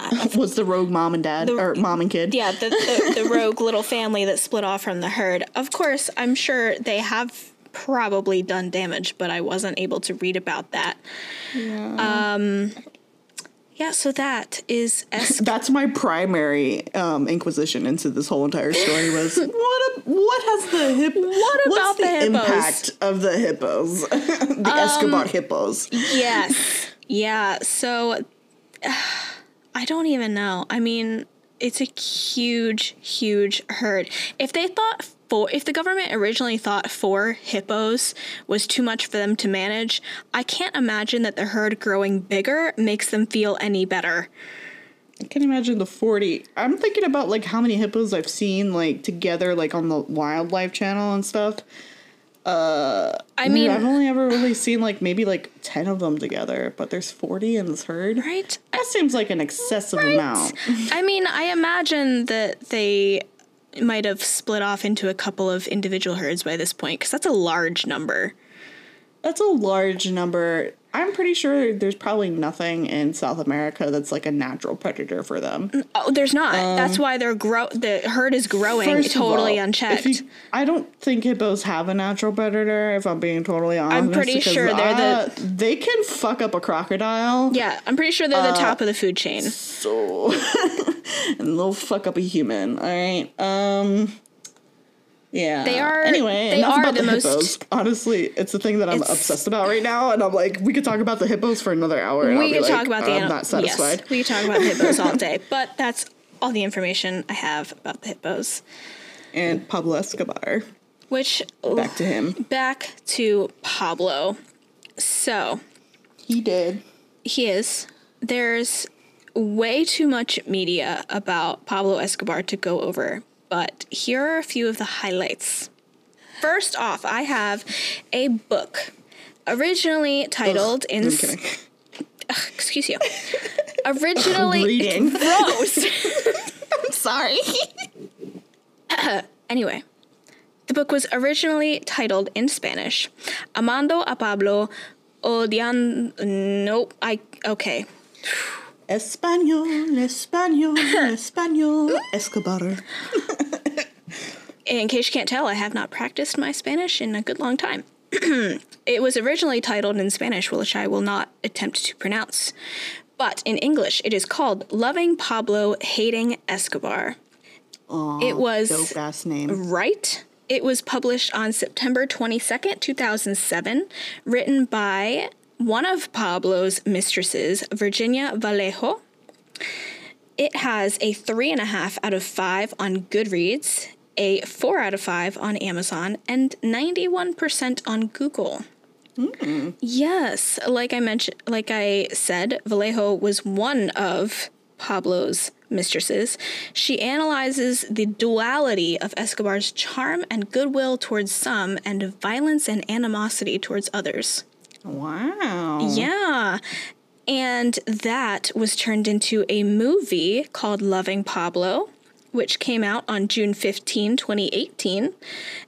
Speaker 2: Was the rogue mom and dad or mom and kid?
Speaker 1: Yeah, the, the, the rogue little family that split off from the herd. Of course, I'm sure they have probably done damage, but I wasn't able to read about that. Um, yeah, so that is es-
Speaker 2: That's my primary um, inquisition into this whole entire story was what a, what has the hip
Speaker 1: What
Speaker 2: what's
Speaker 1: about the? Um,
Speaker 2: impact of the hippos the Escobar hippos
Speaker 1: yes, yeah. So I don't even know. I mean, it's a huge, huge herd. If they thought four, if the government originally thought four hippos was too much for them to manage, I can't imagine that the herd growing bigger makes them feel any better.
Speaker 2: I can imagine the 40. I'm thinking about like how many hippos I've seen like together like on the wildlife channel and stuff. Uh
Speaker 1: I
Speaker 2: dude,
Speaker 1: mean,
Speaker 2: I've only ever really seen like maybe like 10 of them together, but there's 40 in this herd.
Speaker 1: right?
Speaker 2: That seems like an excessive
Speaker 1: Right.
Speaker 2: amount.
Speaker 1: I mean, I imagine that they might have split off into a couple of individual herds by this point because that's a large number.
Speaker 2: That's a large number. I'm pretty sure there's probably nothing in South America that's like a natural predator for them.
Speaker 1: Oh, there's not. that's why they're grow. The herd is growing
Speaker 2: Um,
Speaker 1: totally
Speaker 2: all,
Speaker 1: unchecked.
Speaker 2: you- I don't think hippos have a natural predator. If I'm being totally honest,
Speaker 1: I'm
Speaker 2: pretty
Speaker 1: sure they're the-
Speaker 2: uh, they can fuck up a crocodile.
Speaker 1: yeah, I'm pretty sure they're
Speaker 2: Uh,
Speaker 1: the top of the food chain.
Speaker 2: So, and they'll fuck up a human. All right. Um. Yeah.
Speaker 1: They are-
Speaker 2: Anyway,
Speaker 1: they are
Speaker 2: about
Speaker 1: the
Speaker 2: the,
Speaker 1: most-
Speaker 2: hippos. Honestly, it's the thing that I'm obsessed about right now, and I'm like, we could talk about the hippos for another hour.
Speaker 1: We could
Speaker 2: like,
Speaker 1: talk about the
Speaker 2: I'm not satisfied.
Speaker 1: Yes, we could talk about the hippos all day, but that's all the information I have about the hippos.
Speaker 2: And Pablo Escobar.
Speaker 1: Which
Speaker 2: Back to him.
Speaker 1: back to Pablo. So
Speaker 2: He did.
Speaker 1: he is. There's way too much media about Pablo Escobar to go over, but here are a few of the highlights. First off, I have a book originally titled in.
Speaker 2: I'm kidding.
Speaker 1: Excuse you. Originally.
Speaker 2: Reading.
Speaker 1: Gross.
Speaker 2: I'm sorry.
Speaker 1: Anyway, the book was originally titled in Spanish, Amando a Pablo odiando. Nope. I okay.
Speaker 2: Español, Español, Español, Escobar.
Speaker 1: In case you can't tell, I have not practiced my Spanish in a good long time. it was originally titled in Spanish, which I will not attempt to pronounce. But in English, it is called Loving Pablo, Hating Escobar.
Speaker 2: Aw,
Speaker 1: It was-
Speaker 2: dope ass name.
Speaker 1: Right? It was published on September 22nd, 2007, written by one of Pablo's mistresses, Virginia Vallejo. It has a three and a half out of five on Goodreads, a four out of five on Amazon, and 91% on Google. Hmm. Yes, like I mentioned, like I said, Vallejo was one of Pablo's mistresses. She analyzes the duality of Escobar's charm and goodwill towards some and violence and animosity towards others.
Speaker 2: Wow.
Speaker 1: Yeah. And that was turned into a movie called Loving Pablo, which came out on June 15, 2018.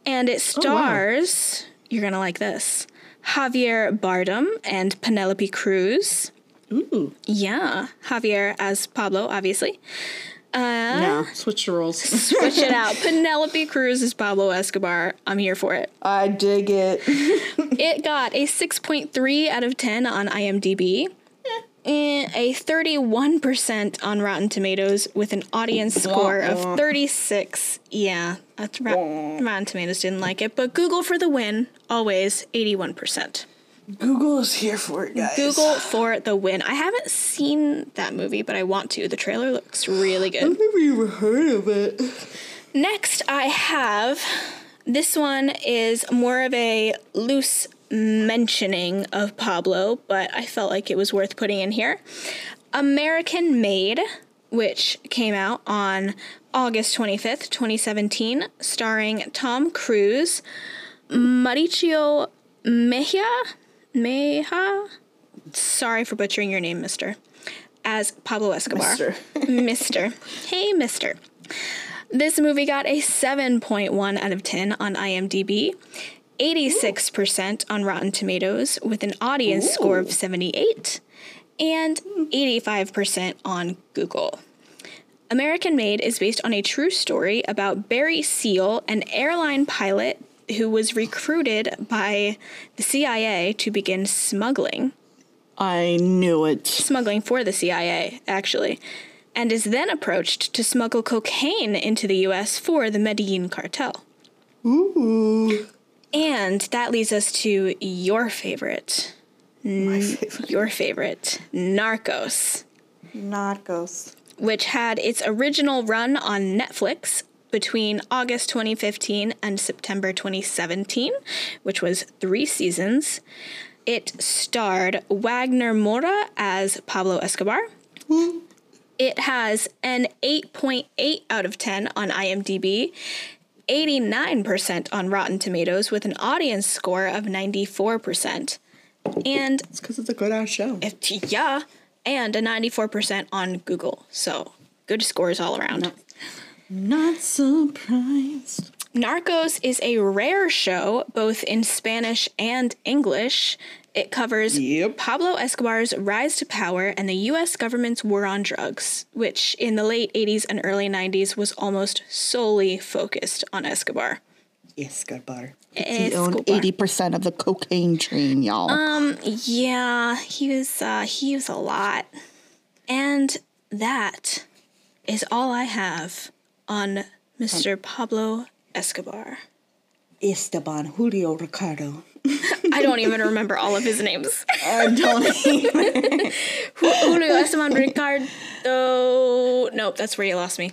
Speaker 1: And it oh, stars, you're going to like this, Javier Bardem and Penelope Cruz.
Speaker 2: Ooh.
Speaker 1: Yeah, Javier as Pablo, obviously. Uh,
Speaker 2: Yeah, switch the roles.
Speaker 1: Switch it out. Penelope Cruz is Pablo Escobar. I'm here for it.
Speaker 2: I dig it.
Speaker 1: It got a 6.3 out of 10 on IMDb. And a 31% on Rotten Tomatoes with an audience score of 36. Yeah, that's Rot- Rotten Tomatoes didn't like it, but Google for the win, always 81%.
Speaker 2: Google is here for it, guys.
Speaker 1: Google for the win. I haven't seen that movie, but I want to. The trailer looks really good.
Speaker 2: I've never even heard of it.
Speaker 1: Next, I have this one is more of a loose mentioning of Pablo, but I felt like it was worth putting in here. American Made, which came out on August 25th, 2017, starring Tom Cruise, Mauricio Mejia, Meja, sorry for butchering your name, mister, as Pablo Escobar.
Speaker 2: Mister.
Speaker 1: Mister. Hey, mister. This movie got a 7.1 out of 10 on IMDb, 86% on Rotten Tomatoes with an audience score of 78, and 85% on Google. American Made is based on a true story about Barry Seal, an airline pilot who was recruited by the CIA to begin smuggling
Speaker 2: I knew it.
Speaker 1: smuggling for the CIA, actually, and is then approached to smuggle cocaine into the US for the Medellin cartel.
Speaker 2: Ooh.
Speaker 1: And that leads us to your favorite,
Speaker 2: My favorite.
Speaker 1: your favorite, Narcos,
Speaker 2: Narcos.
Speaker 1: which had its original run on Netflix between August 2015 and September 2017, which was three seasons. It starred Wagner Moura as Pablo Escobar. It has an 8.8 out of 10 on IMDb, 89% on Rotten Tomatoes, with an audience score of 94%. And
Speaker 2: It's because it's a good ass show.
Speaker 1: if, yeah, and a 94% on Google. So good scores all around.
Speaker 2: Not surprised.
Speaker 1: Narcos is a rare show, both in Spanish and English. It covers
Speaker 2: Yep.
Speaker 1: Pablo Escobar's rise to power and the US government's war on drugs, which in the late 80s and early 90s was almost solely focused on Escobar.
Speaker 2: Escobar. He owned eighty percent of the cocaine train, y'all.
Speaker 1: Um, yeah, he was uh he was a lot. And that is all I have on Mr. Pablo Escobar.
Speaker 2: Esteban Julio Ricardo.
Speaker 1: I don't even remember all of his names.
Speaker 2: I don't even.
Speaker 1: Julio Esteban Ricardo. Nope, that's where you lost me.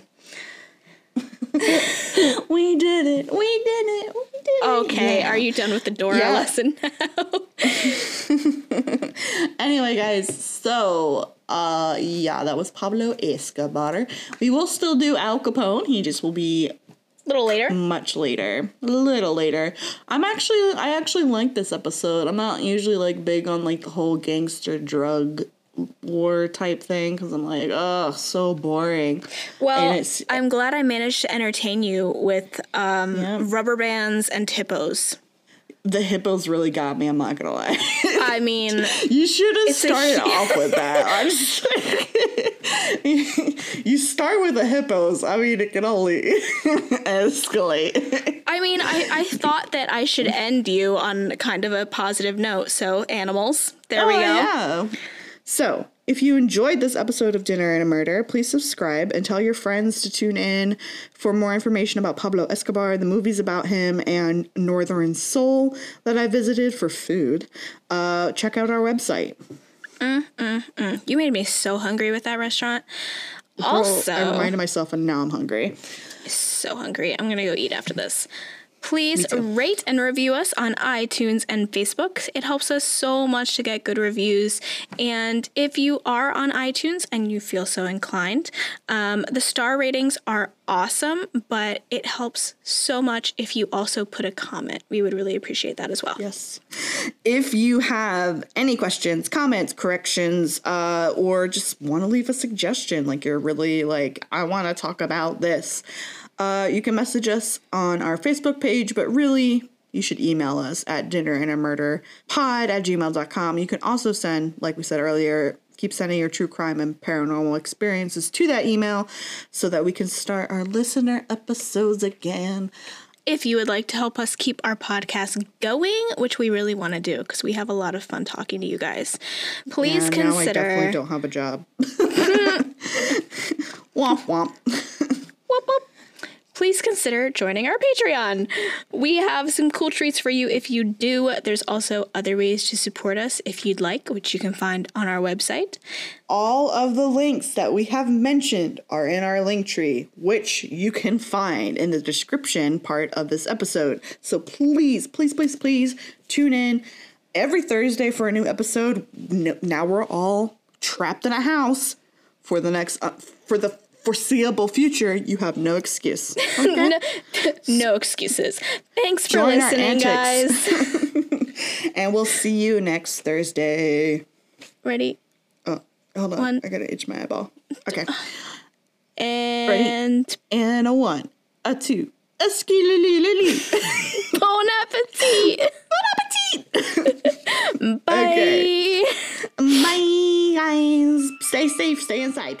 Speaker 2: we did it. We did it. We did it.
Speaker 1: Okay,
Speaker 2: Yeah.
Speaker 1: are you done with the Dora
Speaker 2: Yeah.
Speaker 1: lesson now?
Speaker 2: Anyway, guys, so uh yeah, that was Pablo Escobar. We will still do Al Capone. He just will be
Speaker 1: A little later.
Speaker 2: much later. A little later. I'm actually I actually like this episode. I'm not usually like big on like the whole gangster drug war type thing because I'm like, oh, so boring.
Speaker 1: Well, I'm glad I managed to entertain you with um,
Speaker 2: Yeah.
Speaker 1: rubber bands and hippos.
Speaker 2: The hippos really got me, I'm not gonna lie.
Speaker 1: I mean,
Speaker 2: You should have started
Speaker 1: hu-
Speaker 2: off with that. I'm just you start with the hippos. I mean, it can only escalate.
Speaker 1: I mean, I, I thought that I should end you on kind of a positive note. So, animals. There we
Speaker 2: Oh,
Speaker 1: go.
Speaker 2: Yeah. So, if you enjoyed this episode of Dinner and a Murder, please subscribe and tell your friends to tune in for more information about Pablo Escobar, the movies about him, and Northern Soul that I visited for food. Uh, check out our website.
Speaker 1: You made me so hungry with that restaurant. Also,
Speaker 2: I reminded myself, and now I'm hungry.
Speaker 1: so hungry. I'm gonna go eat after this. Please rate and review us on iTunes and Facebook. It helps us so much to get good reviews. And if you are on iTunes and you feel so inclined, um, the star ratings are awesome, but it helps so much if you also put a comment. We would really appreciate that as well.
Speaker 2: Yes. If you have any questions, comments, corrections, uh, or just want to leave a suggestion, like you're really like, I want to talk about this, uh, you can message us on our Facebook page, but really, you should email us at dinner and a murder pod at gmail.com. You can also send, like we said earlier, keep sending your true crime and paranormal experiences to that email so that we can start our listener episodes again.
Speaker 1: If you would like to help us keep our podcast going, which we really want to do because we have a lot of fun talking to you guys, please
Speaker 2: And now I
Speaker 1: consider.
Speaker 2: definitely don't have a job. womp womp.
Speaker 1: Whoop, whoop. Please consider joining our Patreon. We have some cool treats for you if you do. There's also other ways to support us if you'd like, which you can find on our website.
Speaker 2: All of the links that we have mentioned are in our Linktree, which you can find in the description part of this episode. So please, please, please, please tune in every Thursday for a new episode. Now we're all trapped in a house for the next uh, for the foreseeable future. You have no excuse. Okay?
Speaker 1: No, no excuses. Thanks for
Speaker 2: Join
Speaker 1: listening, guys.
Speaker 2: and we'll see you next Thursday.
Speaker 1: Ready?
Speaker 2: Oh, hold on.
Speaker 1: One.
Speaker 2: I gotta itch my eyeball. Okay.
Speaker 1: And
Speaker 2: And a one, a two, a ski li li li li.
Speaker 1: bon appetit. Bye.
Speaker 2: Okay. Bye, guys. Stay safe. Stay inside.